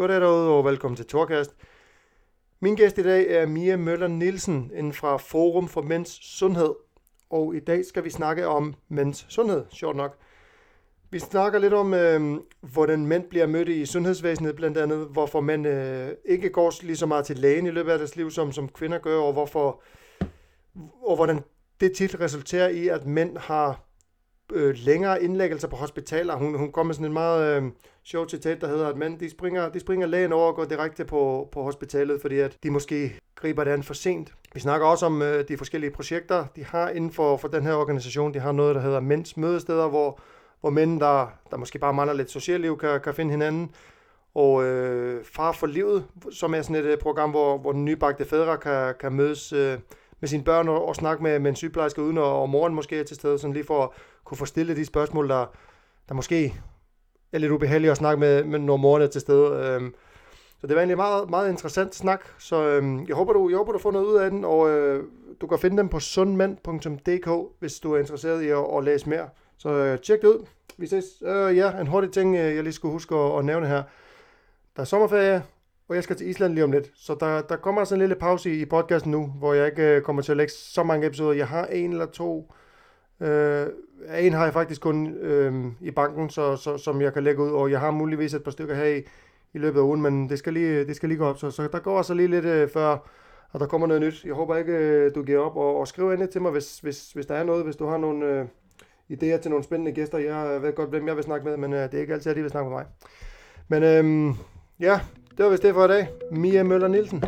Goddag derude, og velkommen til Torkast. Min gæst i dag er Mia Møller Nielsen inden fra Forum for Mænds Sundhed. Og i dag skal vi snakke om mænds sundhed, sjovt nok. Vi snakker lidt om, øh, hvordan mænd bliver mødt i sundhedsvæsenet, blandt andet, hvorfor mænd øh, ikke går lige så meget til lægen i løbet af deres liv, som, som kvinder gør, og, hvorfor, og hvordan det tit resulterer i, at mænd har øh, længere indlæggelser på hospitaler. Hun, hun kom med sådan en meget øh, sjov citat, der hedder, at mænd de springer, de springer lægen over og går direkte på, på hospitalet, fordi at de måske griber det an for sent. Vi snakker også om øh, de forskellige projekter, de har inden for, for den her organisation. De har noget, der hedder mænds mødesteder, hvor, hvor mænd, der, der måske bare mangler lidt socialliv, kan, kan finde hinanden. Og øh, Far for Livet, som er sådan et øh, program, hvor, hvor den nybagte fædre kan, kan mødes øh, med sine børn og, og snakke med, med en sygeplejerske uden, og, og moren måske er til stede, sådan lige for at kunne få stillet de spørgsmål, der, der måske er lidt ubehagelige at snakke med, med når moren er til stede. Øhm, så det var egentlig meget, meget interessant snak, så øhm, jeg, håber, du, jeg håber, du får noget ud af den, og øh, du kan finde dem på sundmand.dk, hvis du er interesseret i at, at læse mere. Så øh, tjek det ud. Vi ses. Øh, ja, en hurtig ting, øh, jeg lige skulle huske at, at nævne her. Der er sommerferie, og jeg skal til Island lige om lidt. Så der, der kommer altså en lille pause i, i podcasten nu, hvor jeg ikke øh, kommer til at lægge så mange episoder. Jeg har en eller to Øh, en har jeg faktisk kun øh, i banken, så, så, som jeg kan lægge ud, og jeg har muligvis et par stykker her i, i løbet af ugen, men det skal lige, det skal lige gå op, så, så der går altså lige lidt øh, før, og der kommer noget nyt. Jeg håber ikke, øh, du giver op, og, og skriv endelig til mig, hvis, hvis, hvis der er noget, hvis du har nogle øh, idéer til nogle spændende gæster. Jeg øh, ved godt, hvem jeg vil snakke med, men øh, det er ikke altid, at de vil snakke med mig. Men øh, ja, det var vist det for i dag. Mia Møller Nielsen.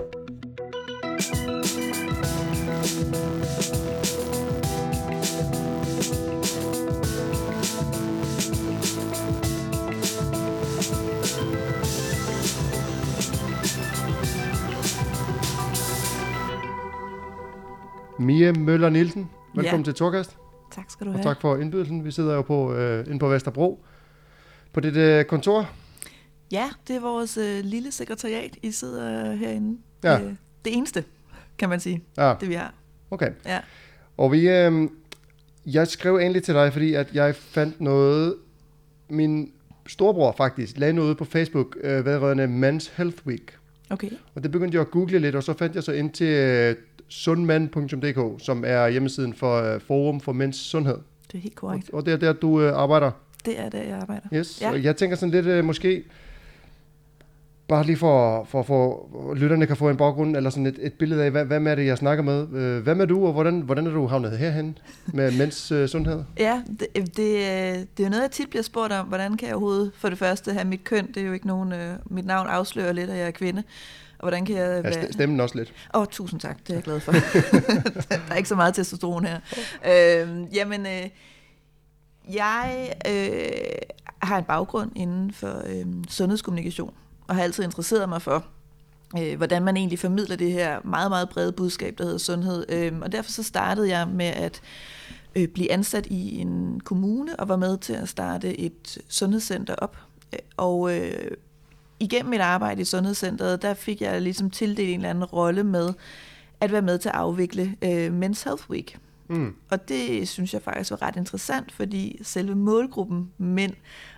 Mia Møller Nielsen, velkommen ja. til Torkast. Tak skal du have. Og tak for indbydelsen. Vi sidder jo på, øh, inde på Vesterbro på dit øh, kontor. Ja, det er vores øh, lille sekretariat. I sidder herinde. Ja. Øh, det eneste, kan man sige, ja. det vi har. Okay. Ja. Og vi, øh, jeg skrev egentlig til dig, fordi at jeg fandt noget, min storebror faktisk lagde noget på Facebook øh, vedrørende Men's Health Week. Okay. Og det begyndte jeg at google lidt, og så fandt jeg så ind til øh, sundmand.dk, som er hjemmesiden for uh, Forum for Mænds Sundhed. Det er helt korrekt. Og, og det er der, du uh, arbejder? Det er der, jeg arbejder. Yes. Ja. Og jeg tænker sådan lidt, uh, måske, bare lige for, for, for lytterne kan få en baggrund, eller sådan et, et billede af, hvad, hvem er det, jeg snakker med? Uh, hvem er du, og hvordan, hvordan er du havnet herhen med mænds sundhed? Ja, det, det, det er jo noget, jeg tit bliver spurgt om. Hvordan kan jeg overhovedet for det første have mit køn? Det er jo ikke nogen, mit navn afslører lidt, at jeg er kvinde. Og hvordan kan jeg... Ja, stemmen også lidt. Åh, oh, tusind tak, det er jeg glad for. der er ikke så meget testosteron her. Øh, jamen, øh, jeg øh, har en baggrund inden for øh, sundhedskommunikation, og har altid interesseret mig for, øh, hvordan man egentlig formidler det her meget, meget brede budskab, der hedder sundhed. Øh, og derfor så startede jeg med at øh, blive ansat i en kommune, og var med til at starte et sundhedscenter op. Og øh, igennem mit arbejde i Sundhedscenteret, der fik jeg ligesom tildelt en eller anden rolle med at være med til at afvikle øh, Men's Health Week. Mm. Og det synes jeg faktisk var ret interessant, fordi selve målgruppen mænd,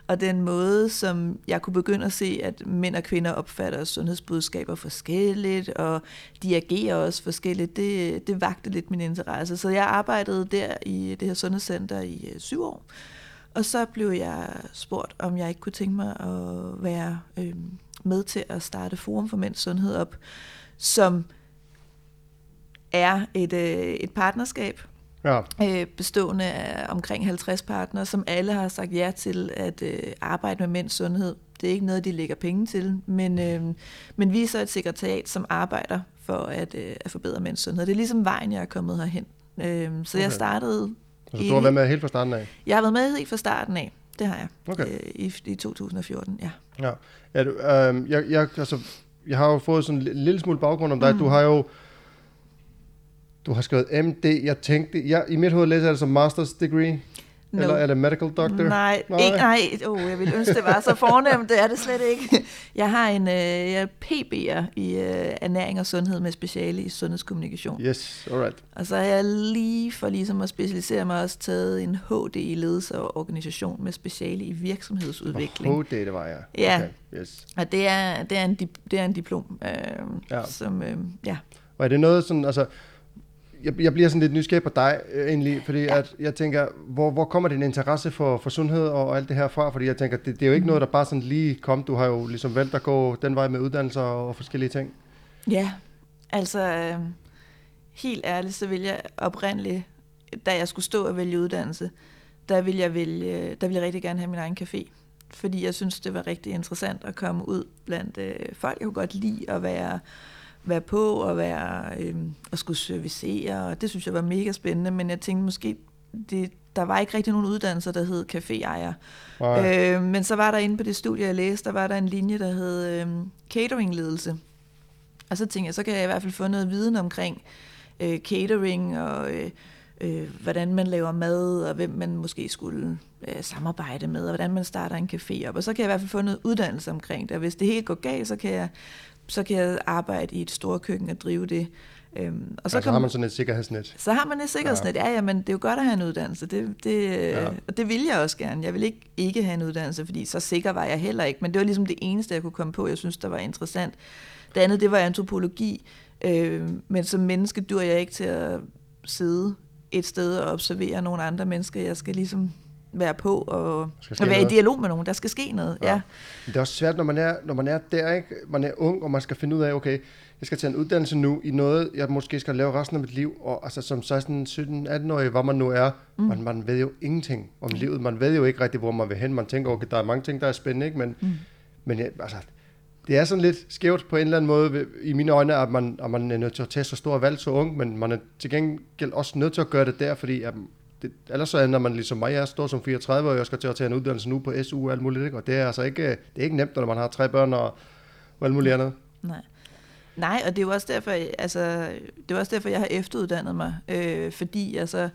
og den måde, som jeg kunne begynde at se, at mænd og kvinder opfatter sundhedsbudskaber forskelligt, og de agerer også forskelligt, det, det vagte lidt min interesse. Så jeg arbejdede der i det her sundhedscenter i øh, syv år. Og så blev jeg spurgt, om jeg ikke kunne tænke mig at være øh, med til at starte Forum for Mænds Sundhed op, som er et, øh, et partnerskab, ja. øh, bestående af omkring 50 partnere, som alle har sagt ja til at øh, arbejde med mænds sundhed. Det er ikke noget, de lægger penge til, men, øh, men vi er så et sekretariat, som arbejder for at, øh, at forbedre mænds sundhed. Det er ligesom vejen, jeg er kommet herhen. Øh, så okay. jeg startede Altså, du har været med helt fra starten af? Jeg har været med helt fra starten af. Det har jeg. Okay. Øh, i, I 2014, ja. Ja. ja du, øh, jeg, jeg, altså, jeg har jo fået sådan en lille smule baggrund om dig. Mm. Du har jo du har skrevet MD. Jeg tænkte, jeg, i mit hoved læser jeg det som master's degree. No. Eller er det medical doctor? Nej, nej. Ikke, nej. Oh, jeg ville ønske, det var så fornemt. Det er det slet ikke. Jeg har en øh, jeg er PB'er i øh, ernæring og sundhed med speciale i sundhedskommunikation. Yes, alright. Og så har jeg lige for ligesom at specialisere mig også taget en HD i ledelse og organisation med speciale i virksomhedsudvikling. HD, det var jeg. Ja. Okay, yes. Og det er, det er, en, det er en diplom, øh, ja. som, øh, ja. Og er det noget sådan, altså, jeg, jeg bliver sådan lidt nysgerrig på dig øh, egentlig, fordi ja. at jeg tænker, hvor, hvor kommer din interesse for, for sundhed og, og alt det her fra? Fordi jeg tænker, det, det er jo ikke noget, der bare sådan lige kom. Du har jo ligesom valgt at gå den vej med uddannelser og forskellige ting. Ja, altså øh, helt ærligt, så vil jeg oprindeligt, da jeg skulle stå og vælge uddannelse, der ville jeg, vælge, der ville jeg rigtig gerne have min egen café. Fordi jeg synes, det var rigtig interessant at komme ud blandt øh, folk. Jeg kunne godt lide at være, være på og være, øh, og skulle servicere, og det synes jeg var mega spændende, men jeg tænkte måske, det, der var ikke rigtig nogen uddannelser, der hed caféejer. Øh, men så var der inde på det studie, jeg læste, der var der en linje, der hed øh, cateringledelse. Og så tænkte jeg, så kan jeg i hvert fald få noget viden omkring øh, catering og øh, øh, hvordan man laver mad, og hvem man måske skulle øh, samarbejde med, og hvordan man starter en café op. Og så kan jeg i hvert fald få noget uddannelse omkring det. Og hvis det helt går galt, så kan jeg, så kan jeg arbejde i et stort køkken og drive det. Øhm, og Så, altså, kan har man sådan et sikkerhedsnet. så har man et sikkerhedsnet. Ja, ja, men det er jo godt at have en uddannelse. Det, det, Ja. Og det vil jeg også gerne. Jeg vil ikke ikke have en uddannelse, fordi så sikker var jeg heller ikke. Men det var ligesom det eneste, jeg kunne komme på, jeg synes, der var interessant. Det andet, det var antropologi. Øh, men som menneske dur jeg ikke til at sidde et sted og observere nogle andre mennesker. Jeg skal ligesom være på og, og være i dialog med nogen. Der skal ske noget. Ja. Ja. det er også svært, når man er, når man er der, ikke? Man er ung, og man skal finde ud af, okay, jeg skal tage en uddannelse nu i noget, jeg måske skal lave resten af mit liv. Og altså som 16, 17, 18-årig, hvor man nu er, mm. man, man ved jo ingenting om livet. Man ved jo ikke rigtig, hvor man vil hen. Man tænker, okay, der er mange ting, der er spændende, ikke? Men, mm. men ja, altså, det er sådan lidt skævt på en eller anden måde i mine øjne, at man, at man er nødt til at tage så store valg så ung, men man er til gengæld også nødt til at gøre det der, fordi at det, ellers så ender man ligesom mig, jeg står som 34 og jeg skal til at tage en uddannelse nu på SU og alt muligt, ikke? og det er altså ikke, det er ikke nemt, når man har tre børn og, og alt muligt andet. Nej. Nej, og det er jo også derfor, altså, det er også derfor, jeg har efteruddannet mig, øh, fordi altså,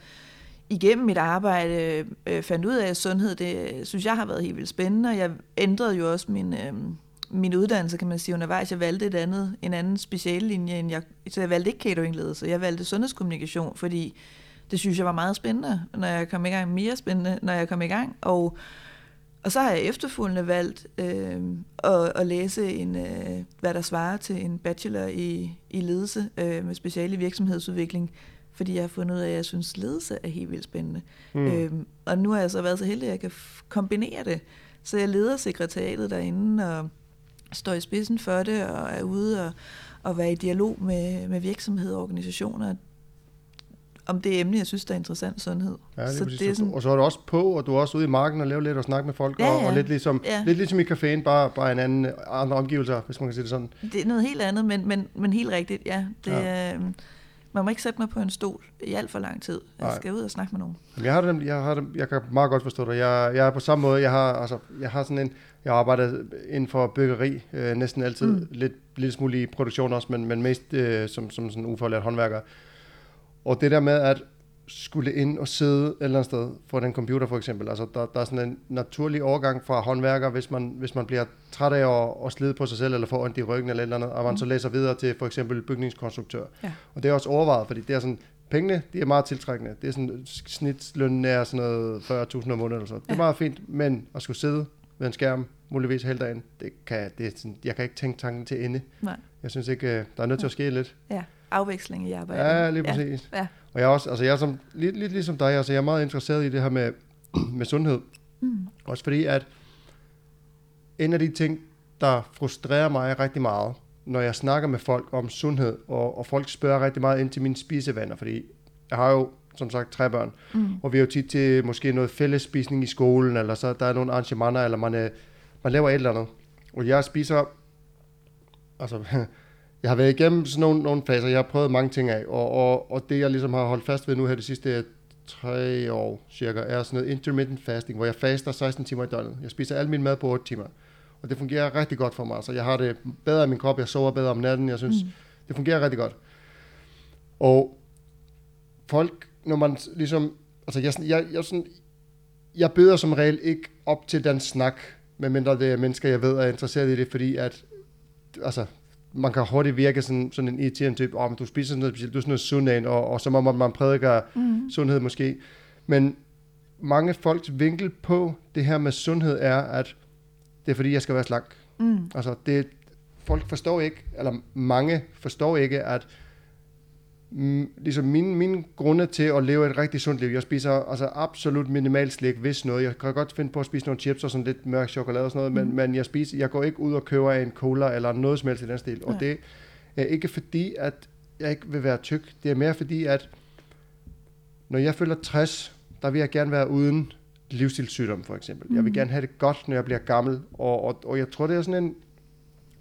igennem mit arbejde øh, fandt ud af, at sundhed, det synes jeg har været helt vildt spændende, og jeg ændrede jo også min, øh, min uddannelse, kan man sige, undervejs. Jeg valgte et andet, en anden speciallinje, end jeg, så jeg valgte ikke cateringledelse, jeg valgte sundhedskommunikation, fordi det synes jeg var meget spændende, når jeg kom i gang, mere spændende, når jeg kom i gang, og og så har jeg efterfølgende valgt øh, at, at læse en, øh, hvad der svarer til en bachelor i, i ledelse øh, med speciale virksomhedsudvikling, fordi jeg har fundet ud af, at jeg synes, ledelse er helt vildt spændende. Mm. Øh, og nu har jeg så været så heldig, at jeg kan kombinere det. Så jeg leder sekretariatet derinde og står i spidsen for det og er ude og, og være i dialog med, med virksomheder og organisationer om det emne, jeg synes, der er interessant sundhed. Ja, det så er det er sådan, Og så er du også på, og du er også ude i marken og lave lidt og snakke med folk, Ja, og, og ja. lidt, ligesom, Ja. lidt ligesom i caféen, bare, bare en anden, andre omgivelser, hvis man kan sige det sådan. Det er noget helt andet, men, men, men helt rigtigt, ja. Det, Ja. ja. Øh, man må ikke sætte mig på en stol i alt for lang tid. Jeg Nej. skal ud og snakke med nogen. Jeg har det, jeg har det, jeg kan meget godt forstå dig. Jeg, jeg er på samme måde. Jeg har, altså, jeg har sådan en, jeg arbejder inden for byggeri øh, næsten altid. Mm. Lidt, lidt smule i produktion også, men, men mest øh, som, som sådan ufaglært håndværker. Og det der med at skulle ind og sidde et eller andet sted for den computer for eksempel. Altså der, der er sådan en naturlig overgang fra håndværker, hvis man, hvis man bliver træt af at, at slide på sig selv, eller får ondt i ryggen eller et eller andet, og man så læser videre til for eksempel bygningskonstruktør. Ja. Og det er også overvejet, fordi det er sådan, pengene, de er meget tiltrækkende. Det er sådan, snitslønnen er sådan noget 40.000 om måneden eller så. Det er Ja. meget fint, men at skulle sidde ved en skærm, muligvis hele dagen, det kan, det er sådan, jeg kan ikke tænke tanken til ende. Nej. Jeg synes ikke, øh, der er nødt til at ske lidt. Ja, afveksling i arbejdet. Ja, lige præcis. Ja. Og jeg er også, altså jeg er som, lidt, lidt ligesom dig, altså jeg er meget interesseret i det her med, med sundhed. Mm. Også fordi, at en af de ting, der frustrerer mig rigtig meget, når jeg snakker med folk om sundhed, og, og folk spørger rigtig meget ind til mine spisevaner, fordi jeg har jo som sagt tre børn, Mm. og vi har jo tit til måske noget fællesspisning i skolen, eller så der er nogle arrangementer, eller man, er, man laver et eller andet. Og jeg spiser, altså, jeg har været igennem sådan nogle, nogle faser, jeg har prøvet mange ting af, og, og, og det jeg ligesom har holdt fast ved nu her de sidste tre år cirka, er sådan noget intermittent fasting, hvor jeg faster 16 timer i døgnet. Jeg spiser al min mad på 8 timer. Og det fungerer rigtig godt for mig. Altså, jeg har det bedre i min krop, jeg sover bedre om natten, jeg synes, mm. det fungerer rigtig godt. Og folk, når man ligesom, altså jeg, jeg, jeg sådan, jeg byder som regel ikke op til den snak, medmindre det er mennesker, jeg ved er interesseret i det, fordi at, altså, man kan hurtigt virke sådan, sådan en irriterende type, om oh, du spiser sådan noget specielt, du er sådan noget sund og, og som om man prædiker mm. sundhed måske. Men mange folks vinkel på det her med sundhed er, at det er fordi, jeg skal være slank. Mm. Altså, det, folk forstår ikke, eller mange forstår ikke, at ligesom mine, mine grunde til at leve et rigtig sundt liv, jeg spiser altså absolut minimalt slik, hvis noget. Jeg kan godt finde på at spise nogle chips og sådan lidt mørk chokolade og sådan noget, mm. men, men jeg, spiser, jeg går ikke ud og køber en cola eller noget som helst i den stil. Ja. Og det er ikke fordi, at jeg ikke vil være tyk. Det er mere fordi, at når jeg føler 60, der vil jeg gerne være uden livsstilssygdom, for eksempel. Mm. Jeg vil mm. gerne have det godt, når jeg bliver gammel, og, og, og jeg tror, det er sådan en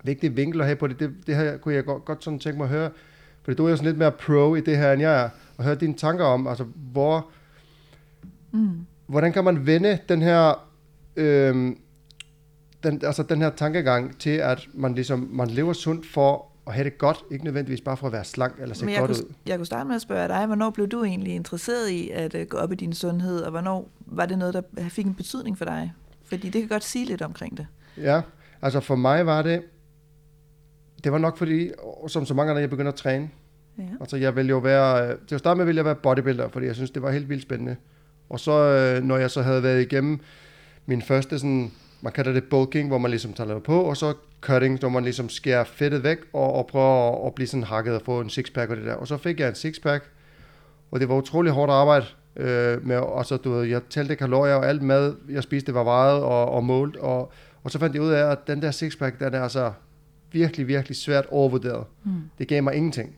vigtig vinkel at have på det. Det, det her kunne jeg godt, godt sådan tænke mig at høre, for du er jo sådan lidt mere pro i det her, end jeg er, og høre dine tanker om, altså hvor, mm. hvordan kan man vende den her, øhm, den, altså den her tankegang til, at man ligesom, man lever sundt for at have det godt, ikke nødvendigvis bare for at være slank eller se godt kunne, ud. Jeg kunne starte med at spørge dig, hvornår blev du egentlig interesseret i at uh, gå op i din sundhed, og hvornår var det noget, der fik en betydning for dig? Fordi det kan godt sige lidt omkring det. Ja, altså for mig var det, det var nok fordi, som så mange andre, jeg begyndte at træne. Ja. Altså jeg ville jo være, til at starte med ville jeg være bodybuilder, fordi jeg synes, det var helt vildt spændende. Og så, øh, når jeg så havde været igennem min første sådan, man kalder det bulking, hvor man ligesom tager noget på, og så cutting, hvor man ligesom skærer fedtet væk, og, og prøver at, at blive sådan hakket og få en sixpack og det der. Og så fik jeg en sixpack, og det var utrolig hårdt arbejde, øh, med, og så, du ved, jeg talte kalorier, og alt mad, jeg spiste, det var vejet og, og målt, og, og så fandt jeg ud af, at den der sixpack, den er altså virkelig, virkelig svært overvurderet. Mm. Det gav mig ingenting.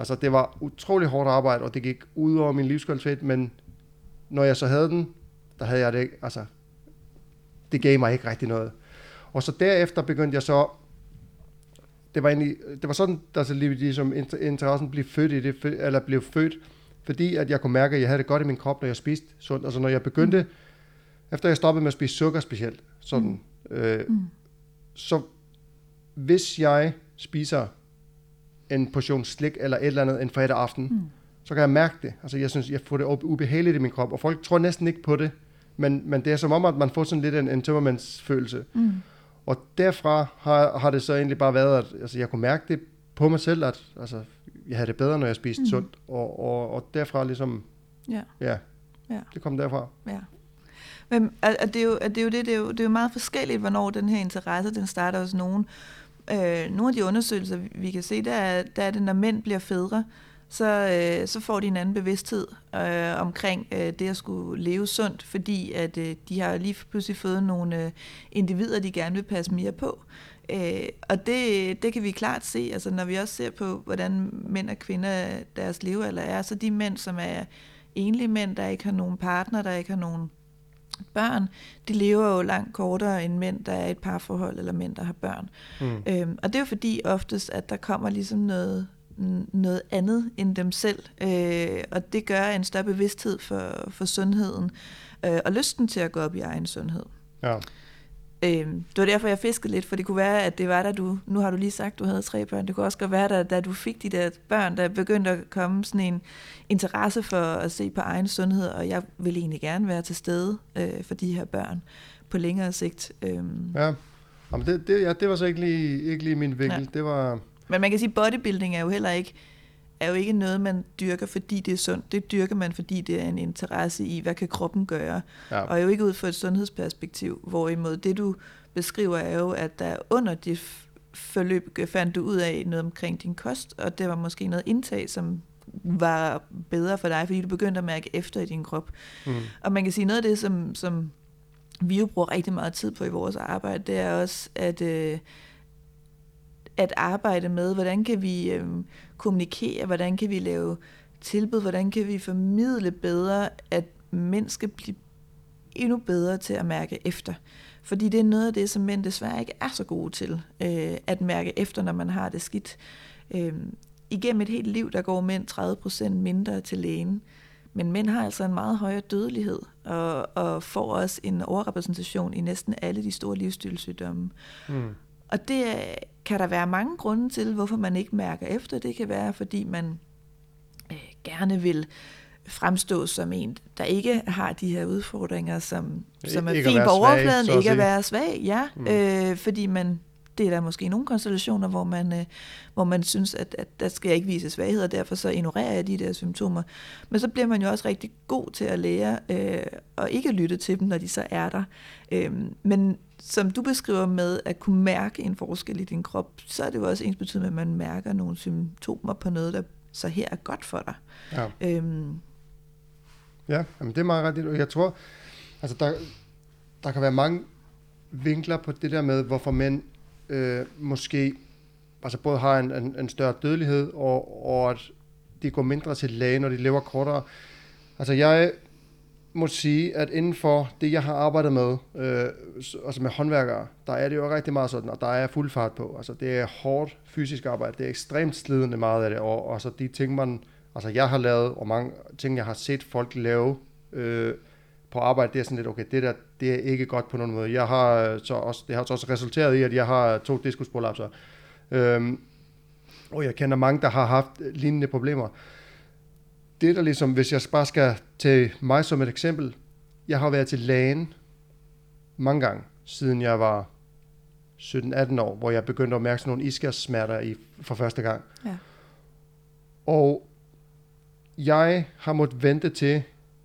Altså, det var utrolig hårdt arbejde, og det gik ud over min livskvalitet, men når jeg så havde den, der havde jeg det ikke, altså, det gav mig ikke rigtig noget. Og så derefter begyndte jeg så, det var egentlig, det var sådan, altså ligesom interessen blev født i det, eller blev født, fordi at jeg kunne mærke, at jeg havde det godt i min krop, når jeg spiste sundt. Altså når jeg begyndte, mm. efter jeg stoppede med at spise sukker specielt, sådan, mm. Øh, mm. så hvis jeg spiser en portion slik eller et eller andet en fredag aften, mm. så kan jeg mærke det. Altså jeg synes, jeg får det ubehageligt i min krop, og folk tror næsten ikke på det, men, men det er som om, at man får sådan lidt en, en tømmermandsfølelse. Mm. Og derfra har, har det så egentlig bare været, at altså, jeg kunne mærke det på mig selv, at altså, jeg havde det bedre, når jeg spiste mm. sundt, og, og, og derfra ligesom, ja. ja, ja, det kom derfra. Ja. Men det, er jo, at det, er jo det, det, er jo, det er jo meget forskelligt, hvornår den her interesse, den starter hos nogen. Øh, Øh, nogle af de undersøgelser, vi kan se, der er, der er det, når mænd bliver fædre, så, øh, så får de en anden bevidsthed øh, omkring øh, det at skulle leve sundt, fordi at øh, de har lige pludselig fået nogle øh, individer, de gerne vil passe mere på. Øh, og det, det kan vi klart se, altså når vi også ser på, hvordan mænd og kvinder deres levealder er, så de mænd, som er enlige mænd, der ikke har nogen partner, der ikke har nogen børn, de lever jo langt kortere end mænd, der er et parforhold, eller mænd, der har børn. Mm. Øhm, og det er jo fordi oftest, at der kommer ligesom noget, noget andet end dem selv, øh, og det gør en større bevidsthed for, for sundheden, øh, og lysten til at gå op i egen sundhed. Ja. Øhm, det var derfor, jeg fiskede lidt, for det kunne være, at det var da du, nu har du lige sagt, du havde tre børn, det kunne også godt være, da, da du fik de der børn, der begyndte at komme sådan en interesse for at se på egen sundhed, og jeg ville egentlig gerne være til stede øh, for de her børn på længere sigt. Øhm. Ja, Jamen det, det, ja, det var så ikke lige, ikke lige min vinkel. Ja. Det var... Men man kan sige, at bodybuilding er jo heller ikke er jo ikke noget, man dyrker, fordi det er sundt. Det dyrker man, fordi det er en interesse i, hvad kan kroppen gøre. Ja. Og jo ikke ud fra et sundhedsperspektiv. Hvorimod det, du beskriver, er jo, at der under det forløb fandt du ud af noget omkring din kost, og det var måske noget indtag, som var bedre for dig, fordi du begyndte at mærke efter i din krop. Mm. Og man kan sige, noget af det, som, som vi jo bruger rigtig meget tid på i vores arbejde, det er også at, øh, at arbejde med, hvordan kan vi øh, kommunikere, hvordan kan vi lave tilbud, hvordan kan vi formidle bedre, at mænd skal blive endnu bedre til at mærke efter. Fordi det er noget af det, som mænd desværre ikke er så gode til, øh, at mærke efter, når man har det skidt. Øh, igennem et helt liv, der går mænd 30% mindre til lægen. Men mænd har altså en meget højere dødelighed, og, og får også en overrepræsentation i næsten alle de store livsstilssygdomme. Mm. Og det kan der være mange grunde til, hvorfor man ikke mærker efter. Det kan være, fordi man øh, gerne vil fremstå som en, der ikke har de her udfordringer, som, som er fint på svag, overfladen, så at ikke at være svag, ja, mm. øh, fordi man, det er der måske nogle konstellationer, hvor man, øh, hvor man synes, at, at der skal jeg ikke vise svaghed, og derfor så ignorerer jeg de der symptomer. Men så bliver man jo også rigtig god til at lære øh, og ikke lytte til dem, når de så er der. Øh, men som du beskriver med at kunne mærke en forskel i din krop, så er det jo også ens betydning, at man mærker nogle symptomer på noget, der så her er godt for dig. Ja. Øhm, Ja, jamen det er meget rigtigt. Og Jeg tror, altså der, der kan være mange vinkler på det der med, hvorfor mænd øh, måske altså både har en, en, en større dødelighed, og, og at de går mindre til læge, når de lever kortere. Altså jeg må sige, at inden for det, jeg har arbejdet med, øh, altså med håndværkere, der er det jo rigtig meget sådan, og der er fuld fart på. Altså det er hårdt fysisk arbejde, det er ekstremt slidende meget af det, og, og så de ting, man, altså jeg har lavet, og mange ting, jeg har set folk lave øh, på arbejde, det er sådan lidt, okay, det der, det er ikke godt på nogen måde. Jeg har øh, så også, det har så også resulteret i, at jeg har to diskusprolapser. Øh, og jeg kender mange, der har haft lignende problemer. Det der ligesom, hvis jeg bare skal til mig som et eksempel, jeg har været til lægen mange gange, siden jeg var 17-18 år, hvor jeg begyndte at mærke sådan nogle iskærsmerter i, for første gang. Ja. Og jeg har måttet vente til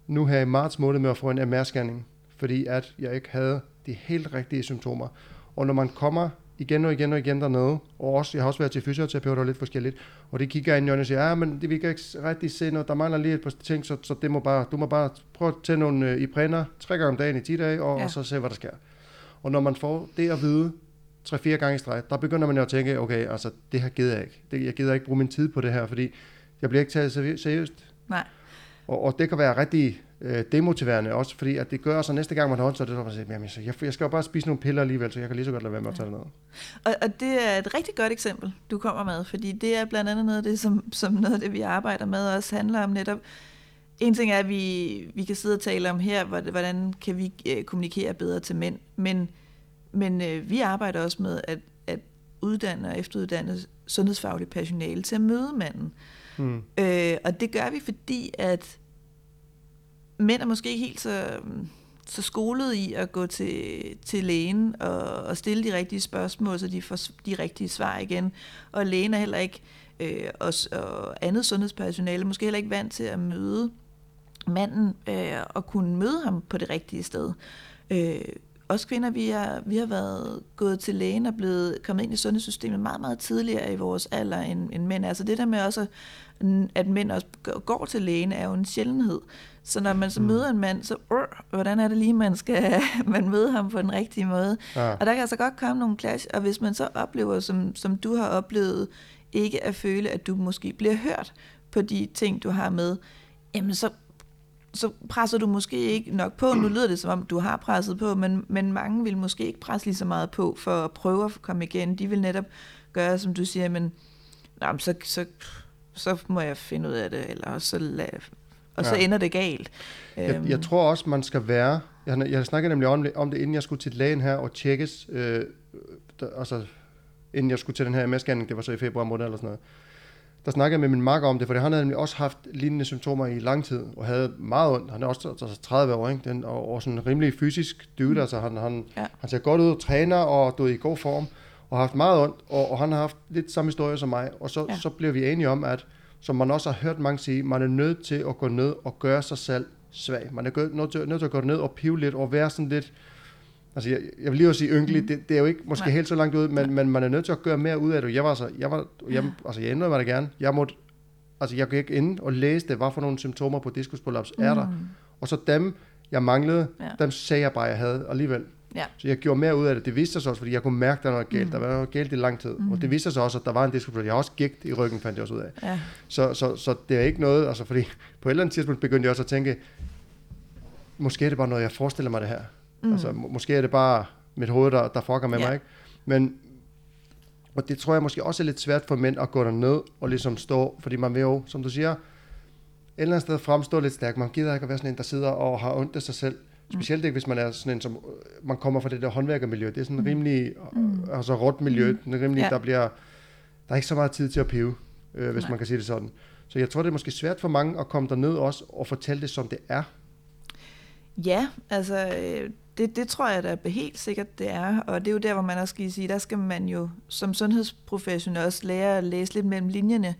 nu her i marts måned med at få en MR-scanning, fordi at jeg ikke havde de helt rigtige symptomer. Og når man kommer igen og igen og igen dernede, og også, jeg har også været til fysioterapeut og lidt forskelligt, og de kigger ind i øjnene og siger, ja, men det, vi kan ikke rigtig se noget, der mangler lige et par ting, så, så det må bare, du må bare prøve at tage nogle øh, Iprener tre gange om dagen i 10 dage, og, Ja. og så se, hvad der sker. Og når man får det at vide, tre-fire gange i streg, der begynder man jo at tænke, okay, altså det her gider jeg ikke. Det, jeg gider ikke bruge min tid på det her, fordi jeg bliver ikke taget seri- seriøst. Nej. Og, og det kan være rigtig øh, demotiverende også, fordi at det gør så næste gang man har så er det sådan, at sige, jamen, så jeg, jeg skal jo bare spise nogle piller alligevel, så jeg kan lige så godt lade være med at tage det ned. Og, og det er et rigtig godt eksempel, du kommer med, fordi det er blandt andet noget af det, som, som noget af det, vi arbejder med, også handler om netop, en ting er, at vi, vi kan sidde og tale om her, hvor- hvordan kan vi øh, kommunikere bedre til mænd, men, men øh, vi arbejder også med at, at uddanne og efteruddanne sundhedsfagligt personale til at møde manden. Hmm. Øh, og det gør vi, fordi at mænd er måske ikke helt så, så skolet i at gå til, til lægen og, og stille de rigtige spørgsmål, så de får de rigtige svar igen. Og lægen er heller ikke, øh, og, og andet sundhedspersonale, måske heller ikke vant til at møde manden øh, og kunne møde ham på det rigtige sted. Øh, os kvinder, vi har, vi har været gået til lægen og blevet kommet ind i sundhedssystemet meget, meget tidligere i vores alder end, end mænd. Altså det der med også, at, at mænd også går til lægen, er jo en sjældenhed. Så når man så Mm. møder en mand, så øh, hvordan er det lige, man skal man møde ham på den rigtige måde? Ja. Og der kan altså godt komme nogle clash, og hvis man så oplever, som, som du har oplevet, ikke at føle, at du måske bliver hørt på de ting, du har med, jamen så, så presser du måske ikke nok på. Nu lyder det som om, du har presset på, men, men mange vil måske ikke presse lige så meget på for at prøve at komme igen. De vil netop gøre, som du siger, men Nå, så, så, så må jeg finde ud af det, eller så lad, og så Ja. ender det galt. Jeg, Øhm, jeg tror også, man skal være... Jeg, jeg snakkede nemlig om det, om det, inden jeg skulle til lægen her og tjekkes. Øh, der, altså, inden jeg skulle til den her MS-scanning, det var så i februar måned eller sådan noget. Der snakkede jeg med min makker om det, for han havde nemlig også haft lignende symptomer i lang tid, og havde meget ondt. Han er også altså 30 år, ikke? Den, og, og sådan rimelig fysisk dude, mm. altså han, han, Ja. han ser godt ud, træner og du er i god form, og har haft meget ondt, og, og han har haft lidt samme historie som mig, og så, Ja. så blev vi enige om, at som man også har hørt mange sige, man er nødt til at gå ned og gøre sig selv svag. Man er nødt til, nødt til at gå ned og pive lidt og være sådan lidt, altså jeg, jeg vil lige også sige ynkelig, mm. det, det, er jo ikke måske Nej. Helt så langt ud, men, men man er nødt til at gøre mere ud af det. Jeg var så, jeg var, jeg, altså jeg ændrede mig det gerne. Jeg måtte, altså jeg gik ind og læste, hvad for nogle symptomer på diskusprolaps er der. Mm. Og så dem, jeg manglede, ja. dem sagde jeg bare, jeg havde alligevel. Ja. Så jeg gjorde mere ud af det. Det viste sig også, fordi jeg kunne mærke, at der var noget galt. Mm. Der var noget galt i lang tid. Mm. Og det viste sig også, at der var en diskusprolaps. Jeg har også gigt i ryggen, fandt jeg også ud af. Ja. Så, så, så det er ikke noget, altså fordi på et eller andet tidspunkt begyndte jeg også at tænke, måske er det bare noget, jeg forestiller mig det her. Mm. Altså må- måske er det bare mit hoved, der, der fucker med ja. mig, ikke? Men, og det tror jeg måske også er lidt svært for mænd at gå derned og ligesom stå, fordi man vil jo, som du siger, et eller andet sted fremstå lidt stærk. Man gider ikke at være sådan en, der sidder og har ondt af sig selv. Specielt ikke, hvis man er sådan en, som øh, man kommer fra det der håndværkermiljø. Det er sådan en rimelig, Mm. mm. altså råt miljø. Mm. Rimelig, Ja. ja. Der bliver, der er ikke så meget tid til at pive, øh, hvis Nej. man kan sige det sådan. Så jeg tror, det er måske svært for mange at komme derned også og fortælle det, som det er. Ja, altså øh, det, det tror jeg da helt sikkert, det er. Og det er jo der, hvor man også skal sige, der skal man jo som sundhedsprofessionel også lære at læse lidt mellem linjerne.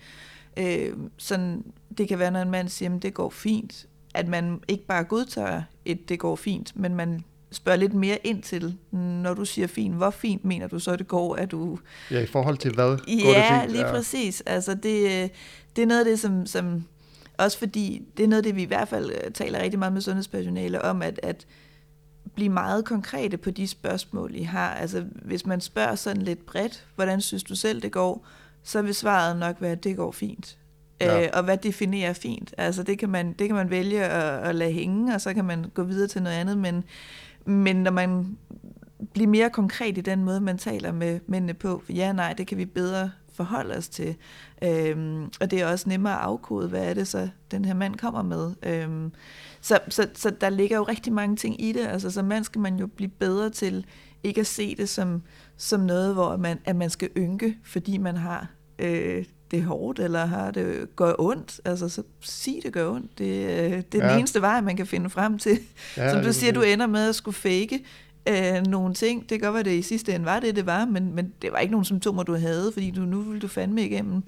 Øh, sådan, det kan være, når en mand siger, at det går fint, at man ikke bare godtager et, det går fint, men man spørger lidt mere ind til, når du siger fint, hvor fint mener du så, det går, at du... Ja, i forhold til hvad ja, går det fint? lige ja. præcis. Altså, det, det er noget af det, som, som... Også fordi, det er noget af det, vi i hvert fald øh, taler rigtig meget med sundhedspersonale om, at, at blive meget konkrete på de spørgsmål, I har. Altså, hvis man spørger sådan lidt bredt, hvordan synes du selv, det går, så vil svaret nok være, at det går fint. Ja. Øh, og hvad definerer fint? Altså, det kan man, det kan man vælge at, at lade hænge, og så kan man gå videre til noget andet, men, men når man bliver mere konkret i den måde, man taler med mændene på, ja, nej, det kan vi bedre forholde os til. Øhm, og det er også nemmere at afkode, hvad er det så, den her mand kommer med. Øhm, så, så, så der ligger jo rigtig mange ting i det. Altså, som mand skal man jo blive bedre til ikke at se det som, som noget, hvor man, at man skal ynke, fordi man har øh, det hårdt, eller har det gør ondt. Altså, så sig det gør ondt. Det, øh, det er ja. den eneste vej, man kan finde frem til. Ja, som du siger, du ender med at skulle fake øh, nogle ting. Det kan godt være, det i sidste ende var det, det var, men, men det var ikke nogle symptomer, du havde, fordi du nu ville du fandme igennem.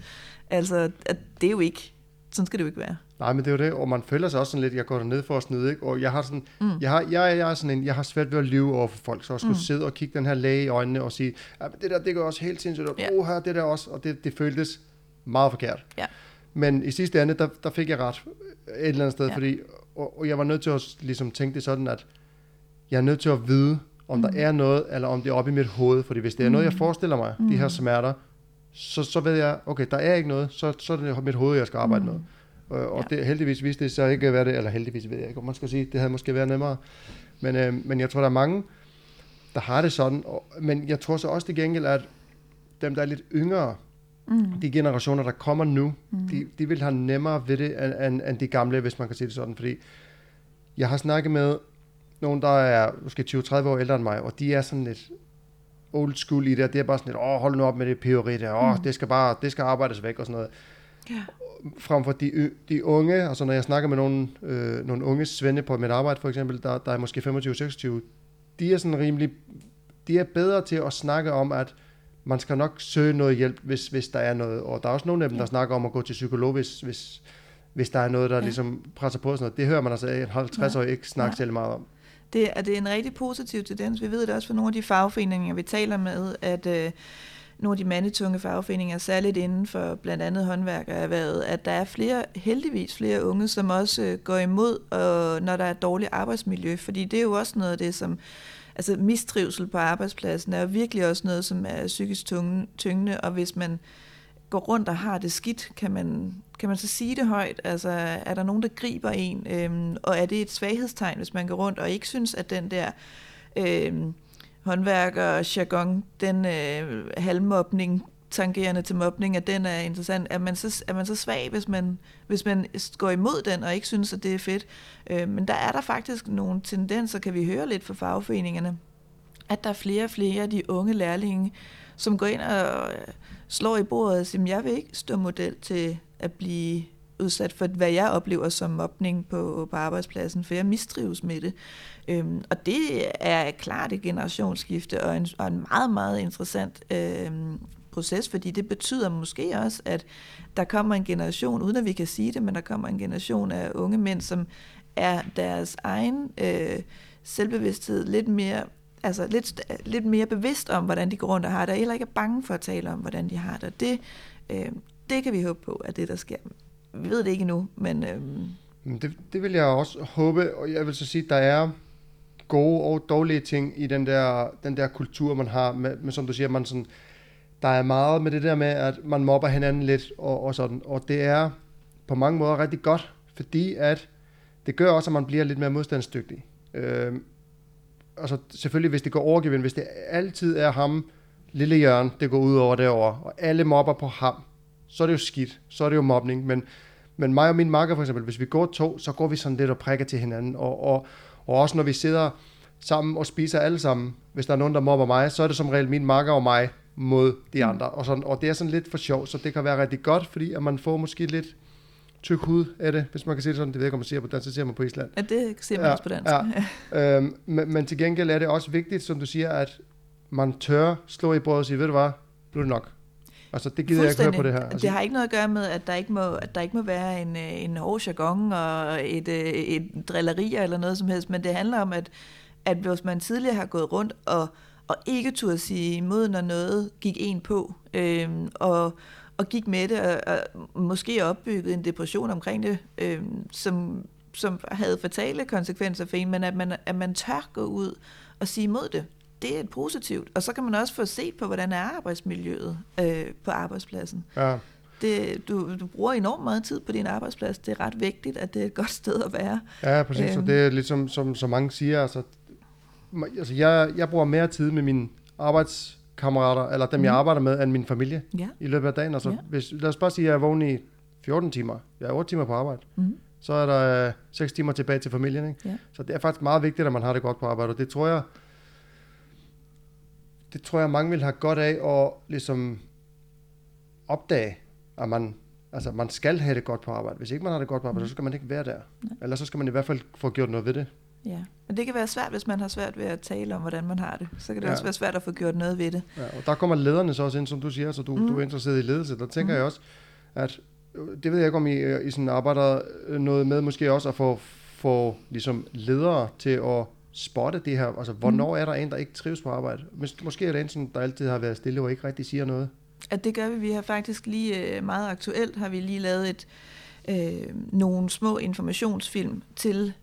Altså, at det er jo ikke, sådan skal det jo ikke være. Nej, men det er jo det, og man føler sig også sådan lidt, jeg går ned for at snyde, ikke? og jeg har sådan, mm. jeg, har, jeg, jeg, er sådan en, jeg har svært ved at lyve over for folk, så jeg skulle mm. sidde og kigge den her læge i øjnene og sige, ja, det der, det går også helt sindssygt, og ja. oh, her, det der også, og det, det føltes meget forkert. Ja. Men i sidste ende, der, der fik jeg ret et eller andet sted, ja. fordi, og, og jeg var nødt til at ligesom tænke det sådan, at jeg er nødt til at vide, om mm. der er noget, eller om det er oppe i mit hoved. Fordi hvis det er noget, jeg mm. forestiller mig, mm. de her mm. smerter, så, så ved jeg, okay, der er ikke noget, så, så er det mit hoved, jeg skal arbejde mm. med. Og, og ja. det, heldigvis viste det så ikke at være det, eller heldigvis ved jeg ikke, om man skal sige, det havde måske været nemmere. Men, øh, men jeg tror, der er mange, der har det sådan. Og, men jeg tror så også det gengæld, at dem, der er lidt yngre, mm. de generationer, der kommer nu, mm. de, de vil have nemmere ved det, end, end, end de gamle, hvis man kan sige det sådan. Fordi jeg har snakket med nogen, der er måske 20-30 år ældre end mig, og de er sådan lidt old school i det, det er bare sådan lidt, åh, hold nu op med det peori der, åh, mm. det skal bare, det skal arbejdes væk og sådan noget. Ja. Frem for de, de unge, altså når jeg snakker med nogle, øh, nogle unge svende på mit arbejde for eksempel, der, der er måske 25-26, de er sådan rimelig, de er bedre til at snakke om, at man skal nok søge noget hjælp, hvis, hvis der er noget. Og der er også nogle af dem, ja. der snakker om at gå til psykolog, hvis, hvis, hvis der er noget, der ja. ligesom presser på. Sådan noget. Det hører man altså en 50-årig ikke snakke ja. særlig meget om det, er, det er en rigtig positiv tendens. Vi ved det også fra nogle af de fagforeninger, vi taler med, at øh, nogle af de mandetunge fagforeninger, særligt inden for blandt andet håndværkererhvervet, at der er flere, heldigvis flere unge, som også øh, går imod, og, når der er dårligt arbejdsmiljø. Fordi det er jo også noget af det, som altså mistrivsel på arbejdspladsen er virkelig også noget, som er psykisk tyngende, og hvis man går rundt og har det skidt, kan man, kan man så sige det højt? Altså, er der nogen, der griber en? Øhm, og er det et svaghedstegn, hvis man går rundt og ikke synes, at den der øhm, håndværker jargon, den øh, halvmobning, tangerende til mobning, at den er interessant. Er man så, er man så svag, hvis man, hvis man går imod den og ikke synes, at det er fedt? Øh, men der er der faktisk nogle tendenser, kan vi høre lidt fra fagforeningerne, at der er flere og flere af de unge lærlinge, som går ind og øh, slår i bordet og siger, jeg vil ikke stå model til at blive udsat for, hvad jeg oplever som mobning på, på arbejdspladsen, for jeg mistrives med det. Øhm, og det er klart et generationsskifte, og en, og en meget, meget interessant øhm, proces, fordi det betyder måske også, at der kommer en generation, uden at vi kan sige det, men der kommer en generation af unge mænd, som er deres egen øh, selvbevidsthed lidt mere altså lidt, lidt mere bevidst om, hvordan de går rundt og har det, og heller ikke er bange for at tale om, hvordan de har det. Det, øh, det kan vi håbe på, at det der sker. Vi ved det ikke endnu, men... Øh, det, det vil jeg også håbe, og jeg vil så sige, at der er gode og dårlige ting i den der, den der kultur, man har, med, med som du siger, man sådan, der er meget med det der med, at man mobber hinanden lidt, og, og sådan, og det er på mange måder rigtig godt, fordi at det gør også, at man bliver lidt mere modstandsdygtig. Øh, altså selvfølgelig, hvis det går overgivende, hvis det altid er ham, lille hjørne, det går ud over derovre, og alle mobber på ham, så er det jo skidt, så er det jo mobning, men, men mig og min makker for eksempel, hvis vi går to, så går vi sådan lidt og prikker til hinanden, og, og, og også når vi sidder sammen og spiser alle sammen, hvis der er nogen, der mobber mig, så er det som regel min makker og mig mod de mm. andre, og, sådan, og det er sådan lidt for sjov, så det kan være rigtig godt, fordi at man får måske lidt tyk hud af det, hvis man kan sige det sådan. Det ved jeg ikke, om man siger på dansk, så siger man på Island. Ja, det siger man Ja, også på dansk. ja. Øhm, men, men til gengæld er det også vigtigt, som du siger, at man tør slå i bordet og sige, ved du hvad, nu er det nok. Altså, det gider jeg ikke høre på det her. Altså, Det har ikke noget at gøre med, at der ikke må, at der ikke må være en, øh, en hård jargon og et, øh, et drillerier eller noget som helst, men det handler om, at, at hvis man tidligere har gået rundt og, og ikke turde sige imod, når noget gik en på, øhm, og, og gik med det, og, og måske opbygget en depression omkring det, øhm, som, som havde fatale konsekvenser for en, men at man, at man tør gå ud og sige imod det, det er positivt. Og så kan man også få set på, hvordan er arbejdsmiljøet øh, på arbejdspladsen. ja, Det, du, du bruger enormt meget tid på din arbejdsplads. Det er ret vigtigt, at det er et godt sted at være. ja, præcis. Øhm. Så det er ligesom, som, som mange siger, altså, altså jeg, jeg bruger mere tid med mine arbejdskammerater, eller dem, mm. jeg Mhm. arbejder med, end min familie Ja. i løbet af dagen. Altså, Ja. hvis, lad os bare sige, at jeg er vågen i 14 timer. Jeg er 8 timer på arbejde. Mm. Så er der øh, 6 timer tilbage til familien. Ikke? Ja. Så det er faktisk meget vigtigt, at man har det godt på arbejde, og det tror jeg, det tror jeg, mange vil have godt af at ligesom opdage, at man, altså, man skal have det godt på arbejde. Hvis ikke man har det godt på arbejde, Mm. så skal man ikke være der. Ellers så skal man i hvert fald få gjort noget ved det. Ja. Men det kan være svært, hvis man har svært ved at tale om, hvordan man har det. Så kan det Ja. også være svært at få gjort noget ved det. Ja, og der kommer lederne så også ind, som du siger, så du, mm. Du er interesseret i ledelse. Der tænker Mm. jeg også, at øh, det ved jeg ikke, om I, I sådan arbejder øh, noget med, måske også at få, få ligesom ledere til at spotte det her. Altså, hvornår Mm. er der en, der ikke trives på arbejde? Mås- Måske er der en, sådan, der altid har været stille og ikke rigtig siger noget. At det gør vi. Vi har faktisk lige øh, meget aktuelt, har vi lige lavet et, øh, nogle små informationsfilm til